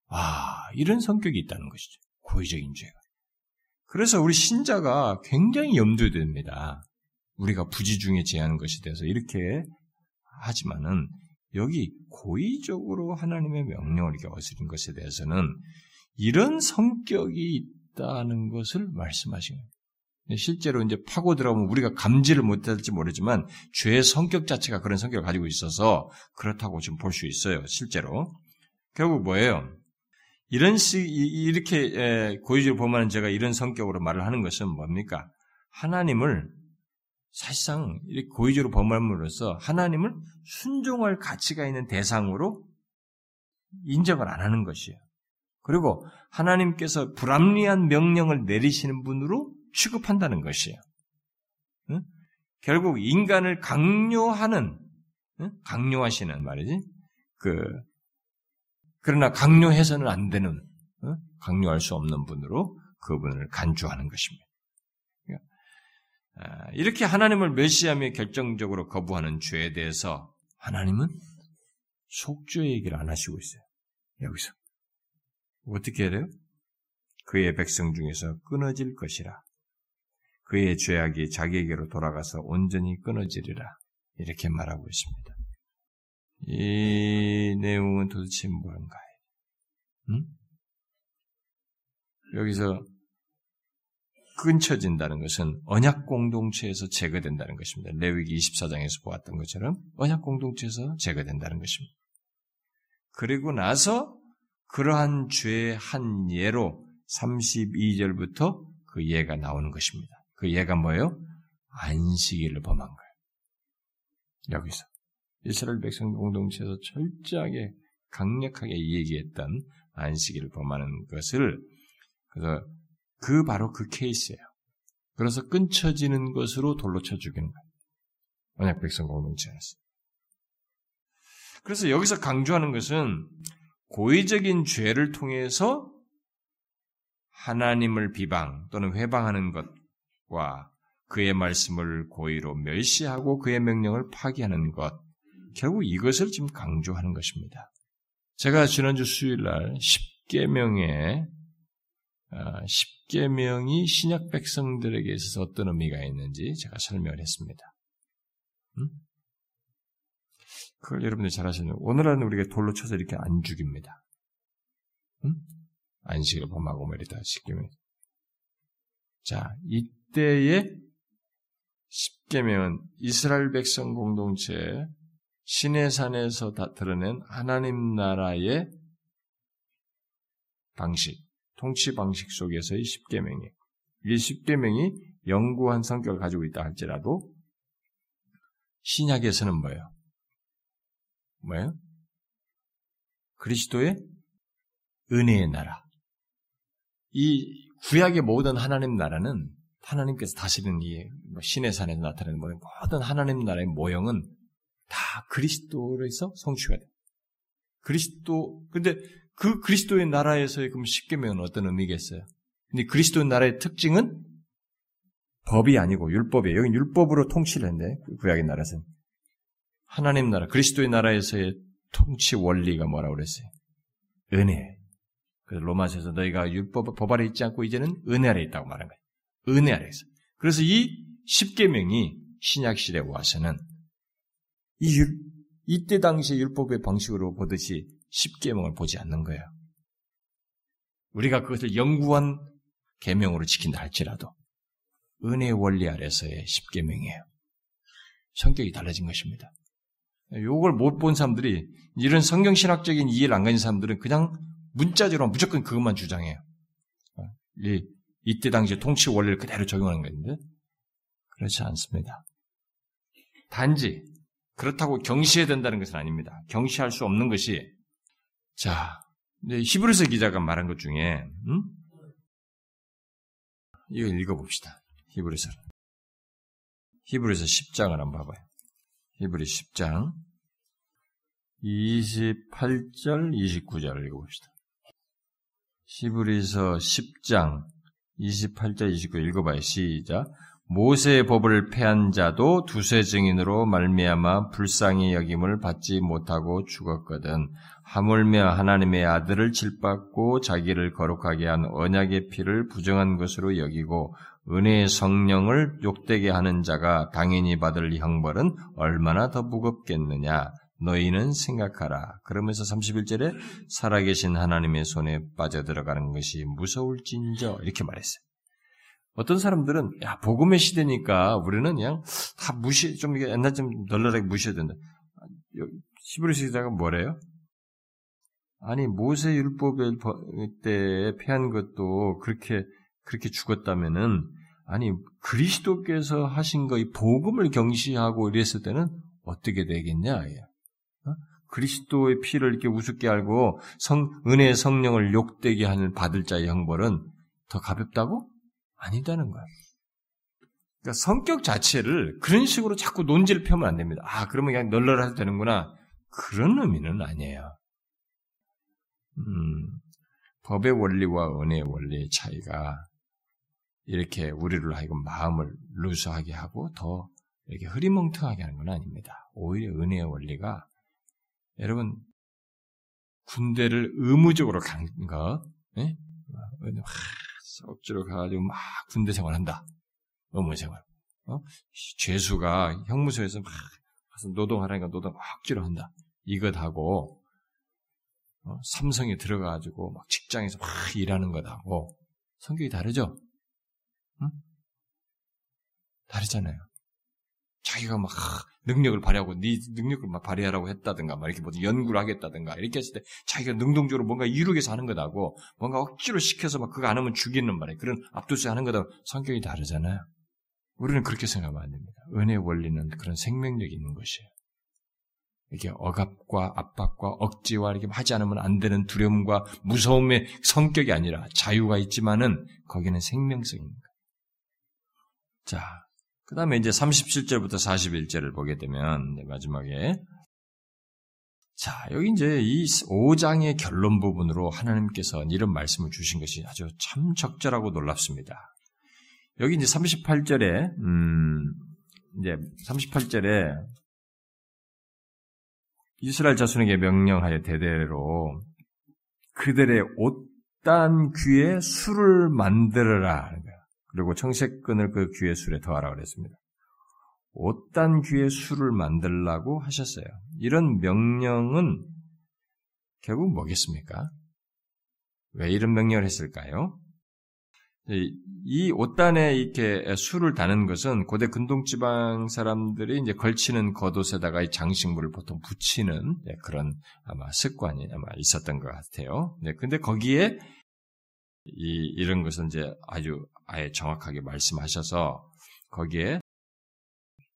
아, 이런 성격이 있다는 것이죠. 고의적인 죄가. 그래서 우리 신자가 굉장히 염두됩니다. 우리가 부지 중에 제하는 것에 대해서 이렇게 하지만은 여기 고의적으로 하나님의 명령을 이렇게 어스린 것에 대해서는 이런 성격이 있다는 것을 말씀하신 거예요. 실제로 이제 파고 들어가면 우리가 감지를 못할지 모르지만 죄의 성격 자체가 그런 성격을 가지고 있어서 그렇다고 지금 볼 수 있어요. 실제로 결국 뭐예요? 이런 식 이렇게 고의적으로 보면 제가 이런 성격으로 말을 하는 것은 뭡니까? 하나님을 사실상 이렇게 고의적으로 범함으로써 하나님을 순종할 가치가 있는 대상으로 인정을 안 하는 것이에요. 그리고 하나님께서 불합리한 명령을 내리시는 분으로 취급한다는 것이에요. 응? 결국 인간을 강요하는, 응? 강요하시는 말이지. 그, 그러나 강요해서는 안 되는, 응? 강요할 수 없는 분으로 그분을 간주하는 것입니다. 아, 이렇게 하나님을 멸시하며 결정적으로 거부하는 죄에 대해서 하나님은 속죄 얘기를 안 하시고 있어요. 여기서. 어떻게 해야 돼요? 그의 백성 중에서 끊어질 것이라. 그의 죄악이 자기에게로 돌아가서 온전히 끊어지리라. 이렇게 말하고 있습니다. 이 내용은 도대체 뭔가요? 응? 여기서 끊쳐진다는 것은 언약 공동체에서 제거된다는 것입니다. 레위기 24장에서 보았던 것처럼 언약 공동체에서 제거된다는 것입니다. 그리고 나서 그러한 죄의 한 예로 32절부터 그 예가 나오는 것입니다. 그 예가 뭐예요? 안식일을 범한 거예요. 여기서 이스라엘 백성 공동체에서 철저하게 강력하게 얘기했던 안식일을 범하는 것을 그래서 그 바로 그 케이스예요. 그래서 끊쳐지는 것으로 돌로 쳐 죽이는 거예요. 언약 백성 공동체에서. 그래서 여기서 강조하는 것은 고의적인 죄를 통해서 하나님을 비방 또는 회방하는 것 과 그의 말씀을 고의로 멸시하고 그의 명령을 파기하는 것, 결국 이것을 지금 강조하는 것입니다. 제가 지난주 수요일 날 10계명의 10계명이 아, 신약 백성들에게 있어서 어떤 의미가 있는지 제가 설명을 했습니다. 음? 그걸 여러분들이 잘 아시는 오늘은 우리가 돌로 쳐서 이렇게 안 죽입니다. 음? 안식을 범하고 뭐 이러다 십계명. 자, 이 때의 십계명은 이스라엘 백성 공동체 신의 산에서 다 드러낸 하나님 나라의 방식, 통치 방식 속에서의 십계명이에요. 이 십계명이 영구한 성격을 가지고 있다 할지라도 신약에서는 뭐예요? 뭐예요? 그리스도의 은혜의 나라. 이 구약의 모든 하나님 나라는 하나님께서 다시는 이뭐 신의 산에서 나타내는 모든 하나님 나라의 모형은 다 그리스도에서 성취가 돼. 그리스도 근데 그 그리스도의 나라에서의 그럼 십계명은 어떤 의미겠어요? 근데 그리스도의 나라의 특징은 법이 아니고 율법이에요. 여기 율법으로 통치를 했는데 그 구약의 나라에서는 하나님 나라 그리스도의 나라에서의 통치 원리가 뭐라고 그랬어요? 은혜. 그래서 로마서에서 너희가 율법 법 아래 있지 않고 이제는 은혜 아래 있다고 말한 거예요. 은혜 아래에서. 그래서 이 십계명이 신약 시대에 와서는 이 율, 이때 당시 율법의 방식으로 보듯이 십계명을 보지 않는 거예요. 우리가 그것을 영구한 계명으로 지킨다 할지라도 은혜 원리 아래서의 십계명이에요. 성격이 달라진 것입니다. 요걸 못 본 사람들이 이런 성경 신학적인 이해를 안 가진 사람들은 그냥 문자적으로 무조건 그것만 주장해요. 이, 이때 당시 통치 원리를 그대로 적용하는 것인데 그렇지 않습니다. 단지 그렇다고 경시해야 된다는 것은 아닙니다. 경시할 수 없는 것이 자 히브리서 기자가 말한 것 중에 음? 이거 읽어봅시다. 히브리서 히브리서 10장을 한번 봐봐요. 히브리 10장 28절 29절을 읽어봅시다. 히브리서 10장 28절 29절 읽어봐요. 시작. 모세의 법을 패한 자도 두세 증인으로 말미암아 불쌍히 여김을 받지 못하고 죽었거든. 하물며 하나님의 아들을 질받고 자기를 거룩하게 한 언약의 피를 부정한 것으로 여기고 은혜의 성령을 욕되게 하는 자가 당연히 받을 형벌은 얼마나 더 무겁겠느냐. 너희는 생각하라. 그러면서 31절에 살아계신 하나님의 손에 빠져들어가는 것이 무서울진저 이렇게 말했어요. 어떤 사람들은 야 복음의 시대니까 우리는 그냥 다 무시 좀 옛날 좀 널널하게 무시해야 된다. 히브리서 기자가 뭐래요? 아니 모세 율법의 때 패한 것도 그렇게 그렇게 죽었다면은 아니 그리스도께서 하신 거 이 복음을 경시하고 이랬을 때는 어떻게 되겠냐? 어? 그리스도의 피를 이렇게 우습게 알고 성 은혜의 성령을 욕되게 하는 받을 자의 형벌은 더 가볍다고? 아니다는 거야. 그러니까 성격 자체를 그런 식으로 자꾸 논지를 펴면 안 됩니다. 아, 그러면 그냥 널널해도 되는구나. 그런 의미는 아니에요. 음, 법의 원리와 은혜의 원리의 차이가 이렇게 우리를 하여금 마음을 루스하게 하고 더 이렇게 흐리멍텅하게 하는 건 아닙니다. 오히려 은혜의 원리가 여러분 군대를 의무적으로 간 거, 예? 억지로 가가지고 막 군대 생활한다. 어머 생활. 어? 죄수가 형무소에서 막 노동하라니까 노동 억지로 한다. 이것하고 어? 삼성에 들어가가지고 막 직장에서 막 일하는 것하고 성격이 다르죠? 응? 다르잖아요. 자기가 막 능력을 발휘하고 네 능력을 막 발휘하라고 했다든가 막 이렇게 뭐 연구를 하겠다든가 이렇게 했을 때 자기가 능동적으로 뭔가 이루게 서 하는 것하고 뭔가 억지로 시켜서 막 그거 안 하면 죽이는 말이에요. 그런 압도수 하는 것하고 성격이 다르잖아요. 우리는 그렇게 생각하면 안 됩니다. 은혜의 원리는 그런 생명력이 있는 것이에요. 이게 억압과 압박과 억지와 이렇게 하지 않으면 안 되는 두려움과 무서움의 성격이 아니라 자유가 있지만은 거기는 생명성입니다. 자, 그 다음에 이제 37절부터 41절을 보게 되면 마지막에 자, 여기 이제 이 5장의 결론 부분으로 하나님께서 이런 말씀을 주신 것이 아주 참 적절하고 놀랍습니다. 여기 이제 38절에, 음, 이제 38절에 이스라엘 자손에게 명령하여 대대로 그들의 옷단 귀에 술을 만들어라. 그리고 청색끈을 그 귀에 술에 더하라 그랬습니다. 옷단 귀에 술을 만들라고 하셨어요. 이런 명령은 결국 뭐겠습니까? 왜 이런 명령을 했을까요? 이 옷단에 이렇게 술을 다는 것은 고대 근동지방 사람들이 이제 걸치는 겉옷에다가 이 장식물을 보통 붙이는 그런 아마 습관이 아마 있었던 것 같아요. 네, 근데 거기에 이, 이런 것은 이제 아주 아예 정확하게 말씀하셔서 거기에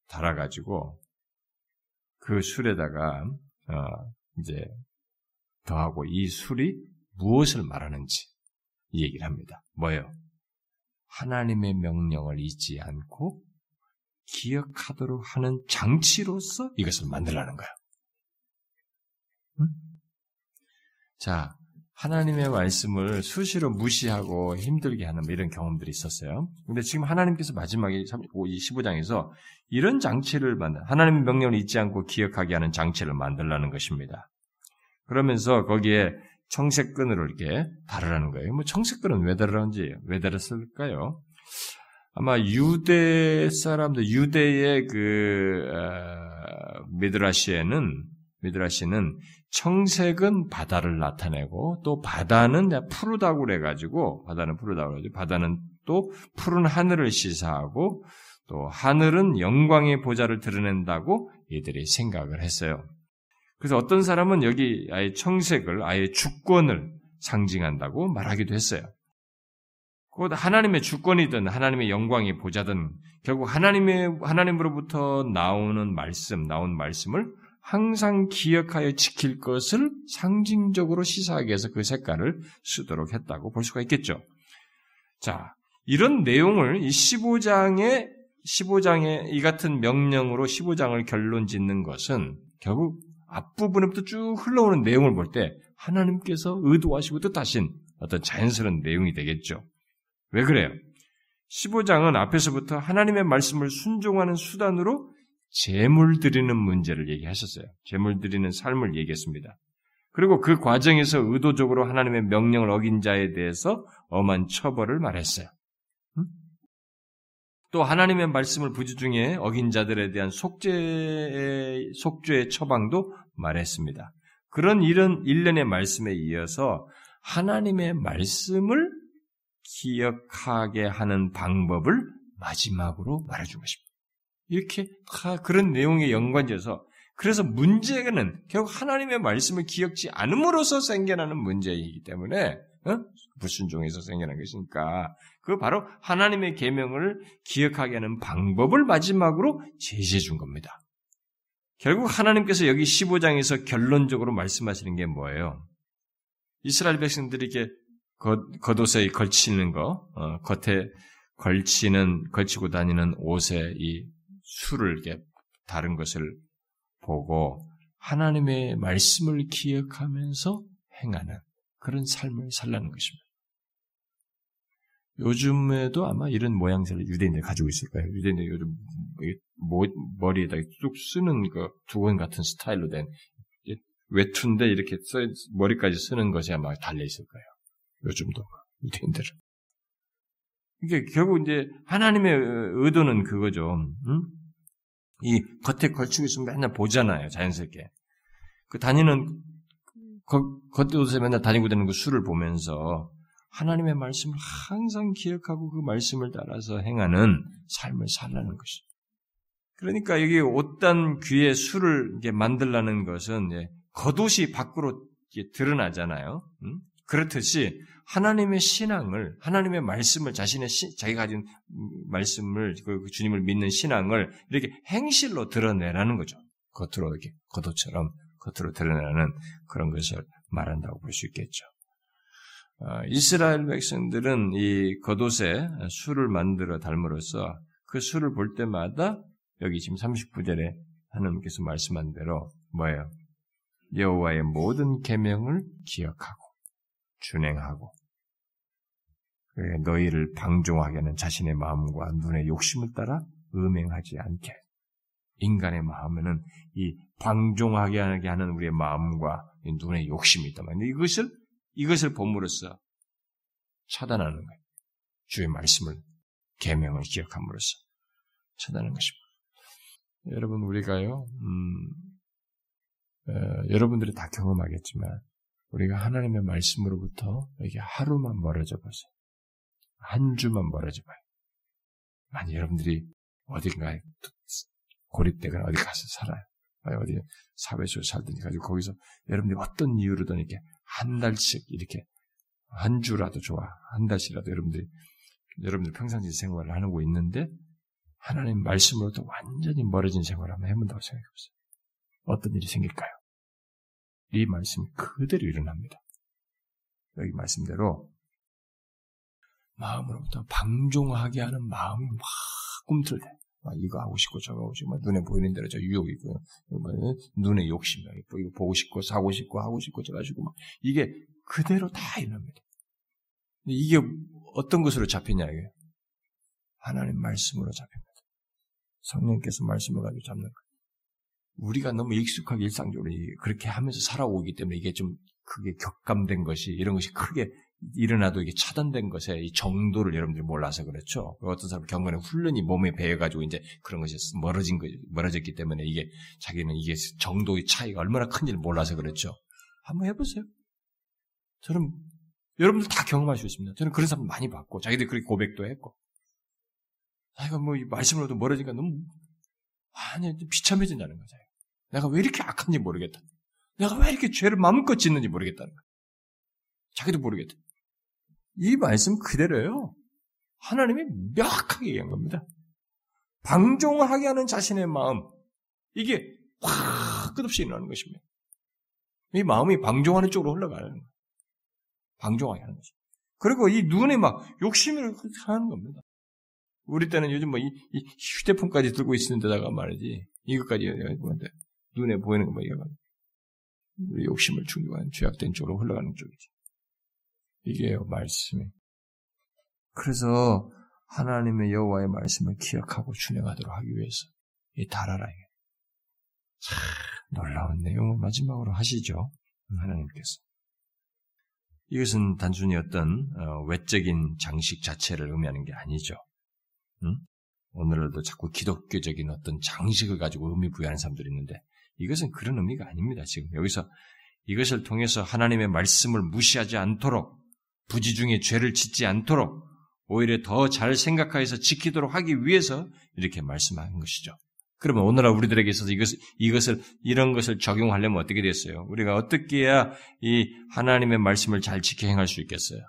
달아가지고 그 술에다가 어, 이제 더하고 이 술이 무엇을 말하는지 이 얘기를 합니다. 뭐예요? 하나님의 명령을 잊지 않고 기억하도록 하는 장치로서 이것을 만들라는 거야. 응? 자, 하나님의 말씀을 수시로 무시하고 힘들게 하는 뭐 이런 경험들이 있었어요. 근데 지금 하나님께서 마지막에 15장에서 이런 장치를 만들, 하나님의 명령을 잊지 않고 기억하게 하는 장치를 만들라는 것입니다. 그러면서 거기에 청색끈으로 이렇게 다르라는 거예요. 뭐 청색끈은 왜 다르는지 왜 다르을까요? 아마 유대 사람들 유대의 그 어, 미드라시에는 미드라시는 청색은 바다를 나타내고 또 바다는 푸르다고 그래가지고 바다는 푸르다고 그러죠. 바다는 또 푸른 하늘을 시사하고 또 하늘은 영광의 보좌를 드러낸다고 이들이 생각을 했어요. 그래서 어떤 사람은 여기 아예 청색을 아예 주권을 상징한다고 말하기도 했어요. 곧 하나님의 주권이든 하나님의 영광이 보자든 결국 하나님의 하나님으로부터 나오는 말씀, 나온 말씀을 항상 기억하여 지킬 것을 상징적으로 시사하기 위해서 그 색깔을 쓰도록 했다고 볼 수가 있겠죠. 자, 이런 내용을 이 15장에 15장의 이 같은 명령으로 15장을 결론 짓는 것은 결국 앞부분부터 쭉 흘러오는 내용을 볼 때 하나님께서 의도하시고 뜻하신 어떤 자연스러운 내용이 되겠죠. 왜 그래요? 15장은 앞에서부터 하나님의 말씀을 순종하는 수단으로 재물 드리는 문제를 얘기하셨어요. 재물 드리는 삶을 얘기했습니다. 그리고 그 과정에서 의도적으로 하나님의 명령을 어긴 자에 대해서 엄한 처벌을 말했어요. 또 하나님의 말씀을 부지중에 어긴 자들에 대한 속죄의, 속죄의 처방도 말했습니다. 그런 이런 일련의 말씀에 이어서 하나님의 말씀을 기억하게 하는 방법을 마지막으로 말해준 것입니다. 이렇게 그런 내용에 연관돼서 그래서 문제는 결국 하나님의 말씀을 기억지 않음으로써 생겨나는 문제이기 때문에 어? 불순종에서 생겨난 것이니까 그 바로 하나님의 계명을 기억하게 하는 방법을 마지막으로 제시해 준 겁니다. 결국 하나님께서 여기 15장에서 결론적으로 말씀하시는 게 뭐예요? 이스라엘 백성들이 이렇게 겉, 겉옷에 걸치는 거, 어, 겉에 걸치는, 걸치고 다니는 옷에 이 술을 이렇게 다른 것을 보고 하나님의 말씀을 기억하면서 행하는 그런 삶을 살라는 것입니다. 요즘에도 아마 이런 모양새를 유대인들이 가지고 있을 거예요. 유대인들이 요즘 머리에다 쭉 쓰는 그 두건 같은 스타일로 된 외투인데 이렇게 써, 머리까지 쓰는 것이 아마 달려 있을 거예요. 요즘도. 유대인들은. 이게 결국 이제 하나님의 의도는 그거죠. 응? 이 겉에 걸치고 있으면 맨날 보잖아요. 자연스럽게. 그 다니는 겉옷에 맨날 다니고 다니는 그 술을 보면서 하나님의 말씀을 항상 기억하고 그 말씀을 따라서 행하는 삶을 살라는 것이. 그러니까 여기 옷단 귀에 술을 이게 만들라는 것은 겉옷이 밖으로 드러나잖아요. 음? 그렇듯이 하나님의 신앙을, 하나님의 말씀을 자신의 시, 자기가 가진 말씀을 그, 그 주님을 믿는 신앙을 이렇게 행실로 드러내라는 거죠. 겉으로 이렇게 겉옷처럼 겉으로 드러내는 그런 것을 말한다고 볼 수 있겠죠. 어, 이스라엘 백성들은 이 겉옷에 술을 만들어 닮으로써 그 술을 볼 때마다 여기 지금 39절에 하나님께서 말씀한 대로 뭐예요? 여호와의 모든 계명을 기억하고 준행하고 너희를 방종하게 하는 자신의 마음과 눈의 욕심을 따라 음행하지 않게 인간의 마음에는 이 방종하게 하는 우리의 마음과 눈의 욕심이 말이에요. 이것을 이것을 본으로써 차단하는 거예요. 주의 말씀을 계명을 기억함으로써 차단하는 것입니다. 여러분 우리가요, 음, 어, 여러분들이 다 경험하겠지만 우리가 하나님의 말씀으로부터 이렇게 하루만 멀어져 보세요. 한 주만 멀어져 봐요. 만약 여러분들이 어딘가에 고립되거나 어디 가서 살아요. 어디 사회 속에 살든지 가지고 거기서 여러분들이 어떤 이유로든 이렇게 한 달씩 이렇게 한 주라도 좋아 한 달씩이라도 여러분들이 여러분들 평상시 생활을 하고 있는데 하나님 말씀으로부터 완전히 멀어진 생활을 한번 해본다고 생각해 보세요. 어떤 일이 생길까요? 이 말씀이 그대로 일어납니다. 여기 말씀대로 마음으로부터 방종하게 하는 마음이 막 꿈틀대. 막 이거 하고 싶고 저거 하고 싶고 눈에 보이는 대로 저 유혹이 있고 눈에 욕심이 있고 이거 보고 싶고 사고 싶고 하고 싶고 저거 하시고 막 이게 그대로 다 일어납니다. 이게 어떤 것으로 잡히냐 이게 하나님 말씀으로 잡힙니다. 성령께서 말씀을 가지고 잡는 거예요. 우리가 너무 익숙하게 일상적으로 그렇게 하면서 살아오기 때문에 이게 좀 크게 격감된 것이 이런 것이 크게 일어나도 이게 차단된 것의 이 정도를 여러분들이 몰라서 그렇죠. 어떤 사람 경건의 훈련이 몸에 배어가지고 이제 그런 것이 멀어진 거 멀어졌기 때문에 이게 자기는 이게 정도의 차이가 얼마나 큰지를 몰라서 그렇죠. 한번 해보세요. 저는 여러분들 다 경험할 수 있습니다. 저는 그런 사람 많이 봤고 자기들 그렇게 고백도 했고 자기가 뭐 말씀으로도 멀어지니까 너무 아니 비참해진다는 거죠. 내가 왜 이렇게 악한지 모르겠다. 내가 왜 이렇게 죄를 마음껏 짓는지 모르겠다는 거야. 자기도 모르겠다. 이 말씀 그대로예요. 하나님이 명확하게 얘기한 겁니다. 방종하게 하는 자신의 마음. 이게 확 끝없이 일어나는 것입니다. 이 마음이 방종하는 쪽으로 흘러가는 거예요. 방종하게 하는 거죠. 그리고 이 눈에 막 욕심을 하는 겁니다. 우리 때는 요즘 뭐 이, 이 휴대폰까지 들고 있는 데다가 말이지 이것까지 뭔데 눈에 보이는 것만 얘기하면 우리 욕심을 충족하는 죄악된 쪽으로 흘러가는 쪽이지. 이게요 말씀이. 그래서 하나님의 여호와의 말씀을 기억하고 준행하도록 하기 위해서 이 달아라. 참 놀라운 내용을 마지막으로 하시죠 하나님께서. 이것은 단순히 어떤 어, 외적인 장식 자체를 의미하는 게 아니죠. 응? 오늘도 자꾸 기독교적인 어떤 장식을 가지고 의미 부여하는 사람들이 있는데 이것은 그런 의미가 아닙니다. 지금 여기서 이것을 통해서 하나님의 말씀을 무시하지 않도록 부지 중에 죄를 짓지 않도록 오히려 더 잘 생각하여서 지키도록 하기 위해서 이렇게 말씀하는 것이죠. 그러면 오늘날 우리들에게 있어서 이것을, 이것을, 이런 것을 적용하려면 어떻게 됐어요? 우리가 어떻게 해야 이 하나님의 말씀을 잘 지켜 행할 수 있겠어요?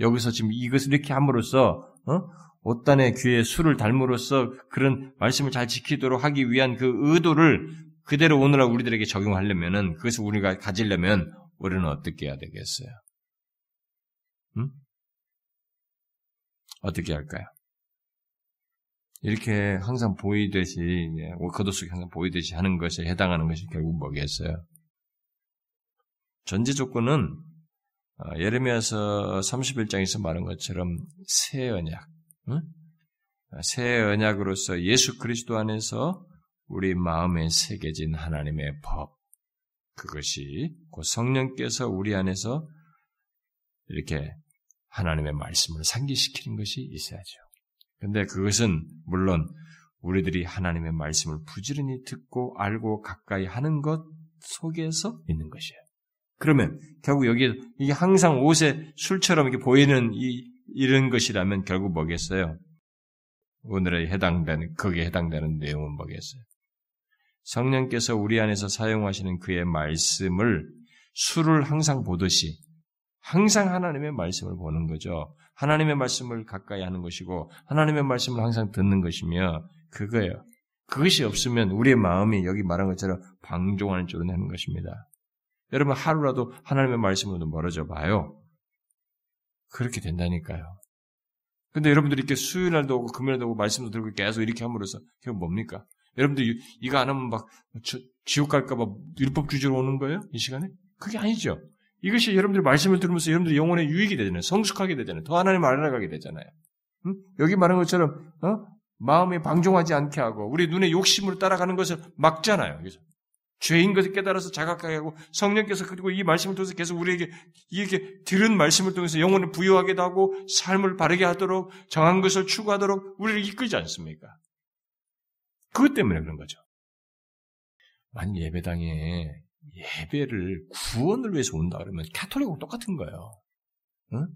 여기서 지금 이것을 이렇게 함으로써, 어? 옷단의 귀에 술을 닮으로써 그런 말씀을 잘 지키도록 하기 위한 그 의도를 그대로 오늘날 우리들에게 적용하려면은 그것을 우리가 가지려면 우리는 어떻게 해야 되겠어요? 음? 어떻게 할까요? 이렇게 항상 보이듯이 겉옷속에 항상 보이듯이 하는 것에 해당하는 것이 결국 뭐겠어요? 전제 조건은 어, 예레미야서 31장에서 말한 것처럼 새 언약, 응? 새 언약으로서 예수 그리스도 안에서 우리 마음에 새겨진 하나님의 법, 그것이 곧 성령께서 우리 안에서 이렇게 하나님의 말씀을 상기시키는 것이 있어야죠. 근데 그것은 물론 우리들이 하나님의 말씀을 부지런히 듣고 알고 가까이 하는 것 속에서 있는 것이에요. 그러면 결국 여기에 이게 항상 옷에 술처럼 이렇게 보이는 이 이런 것이라면 결국 뭐겠어요? 오늘에 해당되는 거기에 해당되는 내용은 뭐겠어요? 성령께서 우리 안에서 사용하시는 그의 말씀을 술을 항상 보듯이 항상 하나님의 말씀을 보는 거죠. 하나님의 말씀을 가까이 하는 것이고 하나님의 말씀을 항상 듣는 것이며 그거예요. 그것이 없으면 우리의 마음이 여기 말한 것처럼 방종하는 쪽으로 되는 것입니다. 여러분 하루라도 하나님의 말씀으로 멀어져 봐요. 그렇게 된다니까요. 근데 여러분들이 이렇게 수요일날도 오고 금요일날도 오고 말씀도 들고 계속 이렇게 함으로써 그게 뭡니까? 여러분들 이거 안 하면 막 지옥 갈까봐 율법 주제로 오는 거예요? 이 시간에? 그게 아니죠. 이것이 여러분들 말씀을 들으면서 여러분들 영혼에 유익이 되잖아요. 성숙하게 되잖아요. 더 하나님 알아가게 되잖아요. 응? 여기 말한 것처럼 어? 마음이 방종하지 않게 하고 우리 눈에 욕심으로 따라가는 것을 막잖아요. 그래서 죄인 것을 깨달아서 자각하게 하고 성령께서 그리고 이 말씀을 통해서 계속 우리에게 이렇게 들은 말씀을 통해서 영혼을 부여하게도 하고 삶을 바르게 하도록 정한 것을 추구하도록 우리를 이끌지 않습니까? 그것 때문에 그런 거죠. 만약 예배당에 예배를 구원을 위해서 온다 그러면 캐톨릭하고 똑같은 거예요. 응?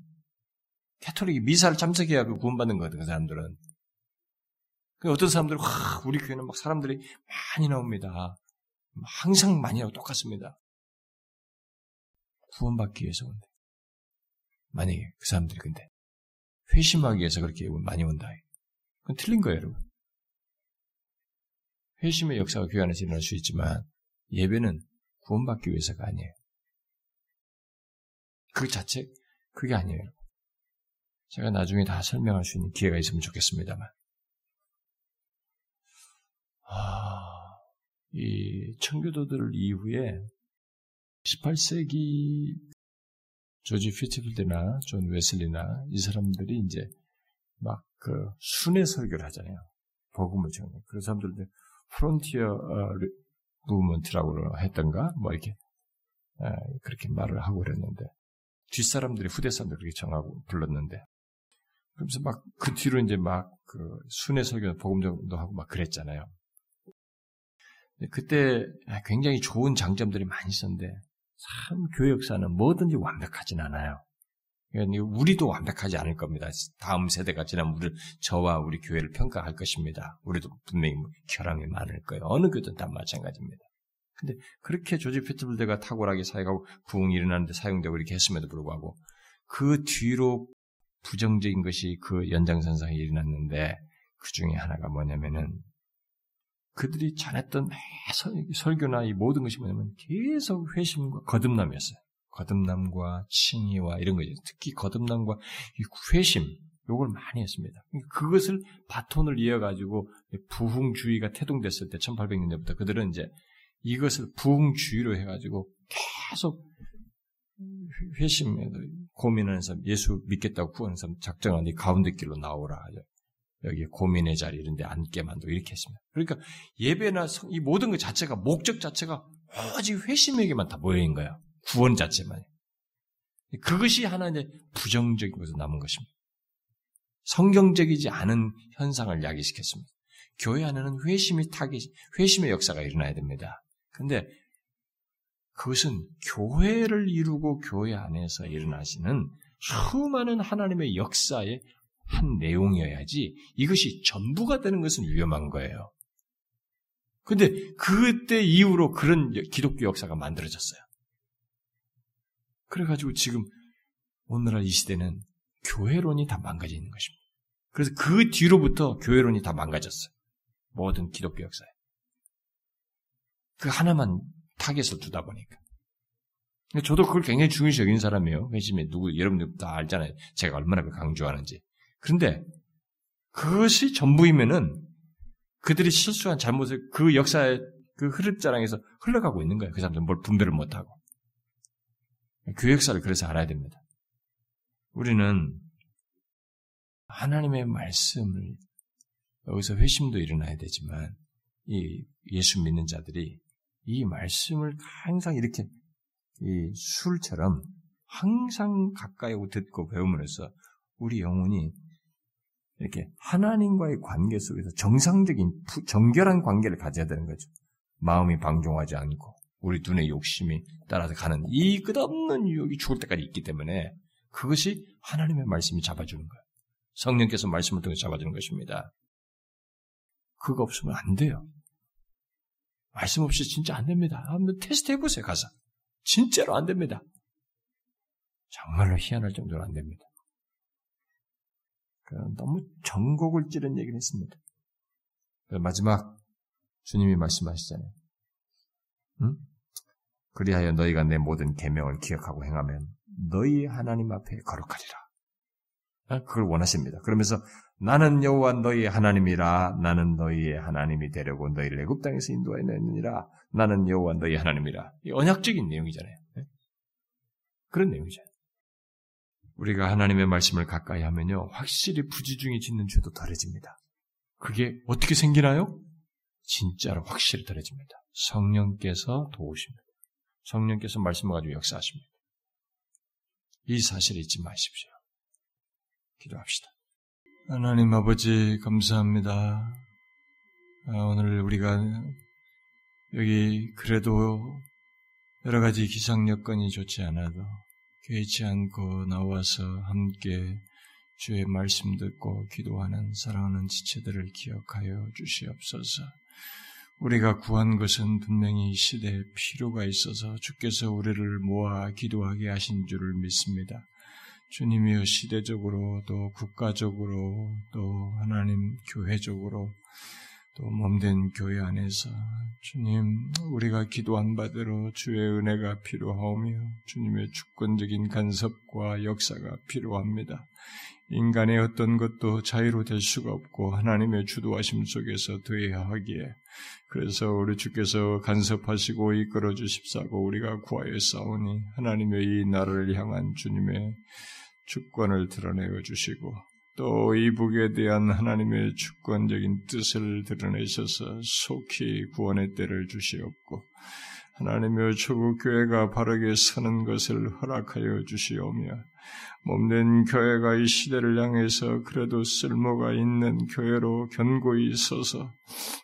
캐톨릭이 미사를 참석해야 그 구원받는 거거든, 그 사람들은. 그 어떤 사람들은, 와, 우리 교회는 막 사람들이 많이 나옵니다. 항상 많이 하고 똑같습니다. 구원받기 위해서 온다. 만약에 그 사람들이 근데 회심하기 위해서 그렇게 많이 온다. 그건 틀린 거예요, 여러분. 회심의 역사가 교회 안에서 일어날 수 있지만 예배는 구원받기 위해서가 아니에요. 그 자체, 그게 아니에요. 제가 나중에 다 설명할 수 있는 기회가 있으면 좋겠습니다만. 아, 이 청교도들 이후에 18세기 조지 휫필드나 존 웨슬리나 이 사람들이 이제 막 그 순회 설교를 하잖아요. 복음을 전해. 그 사람들도 프론티어 어, movement라고 했던가 뭐 이렇게 그렇게 말을 하고 그랬는데 뒷사람들이 후대 사람들이 그렇게 정하고 불렀는데 그러면서 막 그 뒤로 이제 막 그 순회 설교 복음 정도 하고 막 그랬잖아요. 그때 굉장히 좋은 장점들이 많이 있었는데 참 교회 역사는 뭐든지 완벽하진 않아요. 우리도 완벽하지 않을 겁니다. 다음 세대가 지나면 우리 저와 우리 교회를 평가할 것입니다. 우리도 분명히 뭐 결함이 많을 거예요. 어느 교회든 다 마찬가지입니다. 근데 그렇게 조지 피트블드가 탁월하게 사역하고 부흥이 일어나는데 사용되고 이렇게 했음에도 불구하고 그 뒤로 부정적인 것이 그 연장선상에 일어났는데 그 중에 하나가 뭐냐면은 그들이 전했던 설교나 이 모든 것이 뭐냐면 계속 회심과 거듭남이었어요. 거듭남과 칭의와 이런 거죠. 특히 거듭남과 회심, 요걸 많이 했습니다. 그것을 바톤을 이어가지고 부흥주의가 태동됐을 때 1800년대부터 그들은 이제 이것을 부흥주의로 해가지고 계속 회심에 고민하는 사람, 예수 믿겠다고 구하는 사람 작정하니 가운데 길로 나오라 하죠. 여기 고민의 자리 이런 데 앉게 만들고 이렇게 했습니다. 그러니까 예배나 이 모든 것 자체가 목적 자체가 오직 회심에게만 다 모여있는 거예요. 구원 자체만. 그것이 하나의 부정적인 것으로 남은 것입니다. 성경적이지 않은 현상을 야기시켰습니다. 교회 안에는 회심이 타기, 회심의 역사가 일어나야 됩니다. 근데 그것은 교회를 이루고 교회 안에서 일어나시는 수많은 하나님의 역사의 한 내용이어야지 이것이 전부가 되는 것은 위험한 거예요. 근데 그때 이후로 그런 기독교 역사가 만들어졌어요. 그래가지고 지금 오늘날 이 시대는 교회론이 다 망가져 있는 것입니다. 그래서 그 뒤로부터 교회론이 다 망가졌어요. 모든 기독교 역사에. 그 하나만 target을 두다 보니까. 저도 그걸 굉장히 중요시 여기는 사람이에요. 회심에 누구, 여러분들 다 알잖아요. 제가 얼마나 강조하는지. 그런데 그것이 전부이면은 그들이 실수한 잘못을 그 역사의 그 흐름 자락에서 흘러가고 있는 거예요. 그 사람들은 뭘 분별을 못하고. 교회 역사를 그래서 알아야 됩니다. 우리는 하나님의 말씀을 여기서 회심도 일어나야 되지만 이 예수 믿는 자들이 이 말씀을 항상 이렇게 이 술처럼 항상 가까이 듣고 배움으로써 우리 영혼이 이렇게 하나님과의 관계 속에서 정상적인 정결한 관계를 가져야 되는 거죠. 마음이 방종하지 않고 우리 눈의 욕심이 따라서 가는 이 끝없는 유혹이 죽을 때까지 있기 때문에 그것이 하나님의 말씀이 잡아주는 거예요. 성령께서 말씀을 통해 잡아주는 것입니다. 그거 없으면 안 돼요. 말씀 없이 진짜 안 됩니다. 한번 테스트 해보세요, 가서. 진짜로 안 됩니다. 정말로 희한할 정도로 안 됩니다. 너무 전곡을 찌른 얘기를 했습니다. 마지막 주님이 말씀하시잖아요. 응? 그리하여 너희가 내 모든 계명을 기억하고 행하면 너희 하나님 앞에 거룩하리라. 아, 그걸 원하십니다. 그러면서 나는 여호와 너희 하나님이라 나는 너희의 하나님이 되려고 너희를 애굽 땅에서 인도하였느니라 나는 여호와 너희 하나님이라. 언약적인 내용이잖아요. 네? 그런 내용이잖아요. 우리가 하나님의 말씀을 가까이 하면요 확실히 부지중에 짓는 죄도 덜해집니다. 그게 어떻게 생기나요? 진짜로 확실히 덜해집니다. 성령께서 도우십니다. 성령께서 말씀을 가지고 역사하십니다. 이 사실을 잊지 마십시오. 기도합시다. 하나님 아버지 감사합니다. 아, 오늘 우리가 여기 그래도 여러 가지 기상 여건이 좋지 않아도 개의치 않고 나와서 함께 주의 말씀 듣고 기도하는 사랑하는 지체들을 기억하여 주시옵소서. 우리가 구한 것은 분명히 이 시대에 필요가 있어서 주께서 우리를 모아 기도하게 하신 줄을 믿습니다. 주님이여 시대적으로 또 국가적으로 또 하나님 교회적으로 또 몸된 교회 안에서 주님 우리가 기도한 바대로 주의 은혜가 필요하오며 주님의 주권적인 간섭과 역사가 필요합니다. 인간의 어떤 것도 자유로 될 수가 없고 하나님의 주도하심 속에서 되어야 하기에. 그래서 우리 주께서 간섭하시고 이끌어 주십사고 우리가 구하여 싸우니 하나님의 이 나라를 향한 주님의 주권을 드러내어 주시고 또 이북에 대한 하나님의 주권적인 뜻을 드러내셔서 속히 구원의 때를 주시옵고 하나님의 초국 교회가 바르게 서는 것을 허락하여 주시오며 몸된 교회가 이 시대를 향해서 그래도 쓸모가 있는 교회로 견고히 서서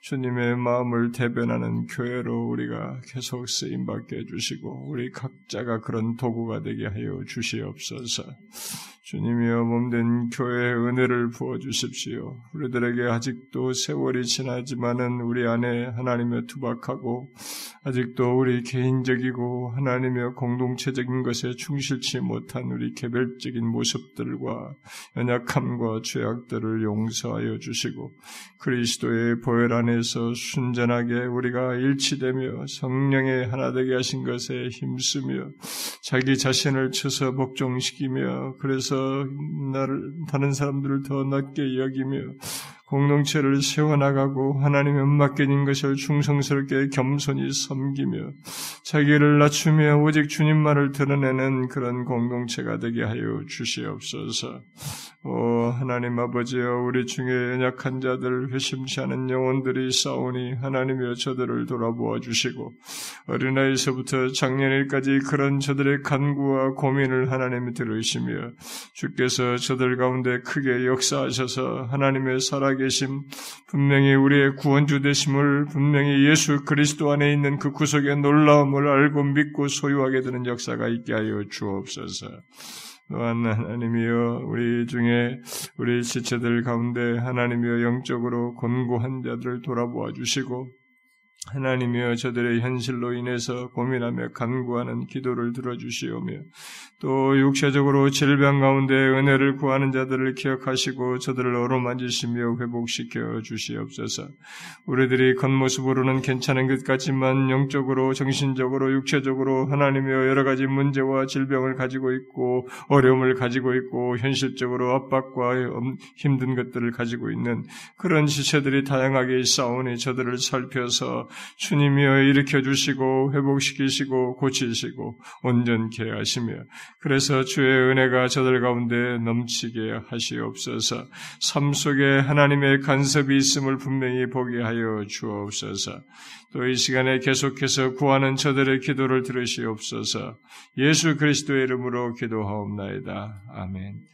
주님의 마음을 대변하는 교회로 우리가 계속 쓰임 받게 해주시고 우리 각자가 그런 도구가 되게 하여 주시옵소서. 주님이여 몸된 교회의 은혜를 부어 주십시오. 우리들에게 아직도 세월이 지나지만은 우리 안에 하나님의 투박하고 아직도 우리 개인적이고 하나님의 공동체적인 것에 충실치 못한 우리 개별적인 모습들과 연약함과 죄악들을 용서하여 주시고 그리스도의 보혈 안에서 순전하게 우리가 일치되며 성령의 하나 되게 하신 것에 힘쓰며 자기 자신을 쳐서 복종시키며 그래서 나를 다른 사람들을 더 낮게 여기며 공동체를 세워나가고 하나님의 맡겨진 것을 충성스럽게 겸손히 섬기며 자기를 낮추며 오직 주님만을 드러내는 그런 공동체가 되게 하여 주시옵소서. 오 하나님 아버지여 우리 중에 연약한 자들 회심치 않은 영혼들이 싸우니 하나님여 저들을 돌아보아 주시고 어린아이서부터 작년일까지 그런 저들의 간구와 고민을 하나님이 들으시며 주께서 저들 가운데 크게 역사하셔서 하나님의 살아계 심 분명히 우리의 구원주 되심을 분명히 예수 그리스도 안에 있는 그 구속의 놀라움을 알고 믿고 소유하게 되는 역사가 있게 하여 주옵소서. 또한 하나님이여 우리 중에 우리 지체들 가운데 하나님이여 영적으로 곤고한 자들을 돌아보아 주시고 하나님이여 저들의 현실로 인해서 고민하며 간구하는 기도를 들어주시오며 또 육체적으로 질병 가운데 은혜를 구하는 자들을 기억하시고 저들을 어루만지시며 회복시켜 주시옵소서. 우리들이 겉모습으로는 괜찮은 것 같지만 영적으로 정신적으로 육체적으로 하나님이여 여러 가지 문제와 질병을 가지고 있고 어려움을 가지고 있고 현실적으로 압박과 힘든 것들을 가지고 있는 그런 지체들이 다양하게 싸우니 저들을 살펴서 주님이여 일으켜 주시고 회복시키시고 고치시고 온전케 하시며 그래서 주의 은혜가 저들 가운데 넘치게 하시옵소서. 삶 속에 하나님의 간섭이 있음을 분명히 보게 하여 주옵소서. 또 이 시간에 계속해서 구하는 저들의 기도를 들으시옵소서. 예수 그리스도의 이름으로 기도하옵나이다. 아멘.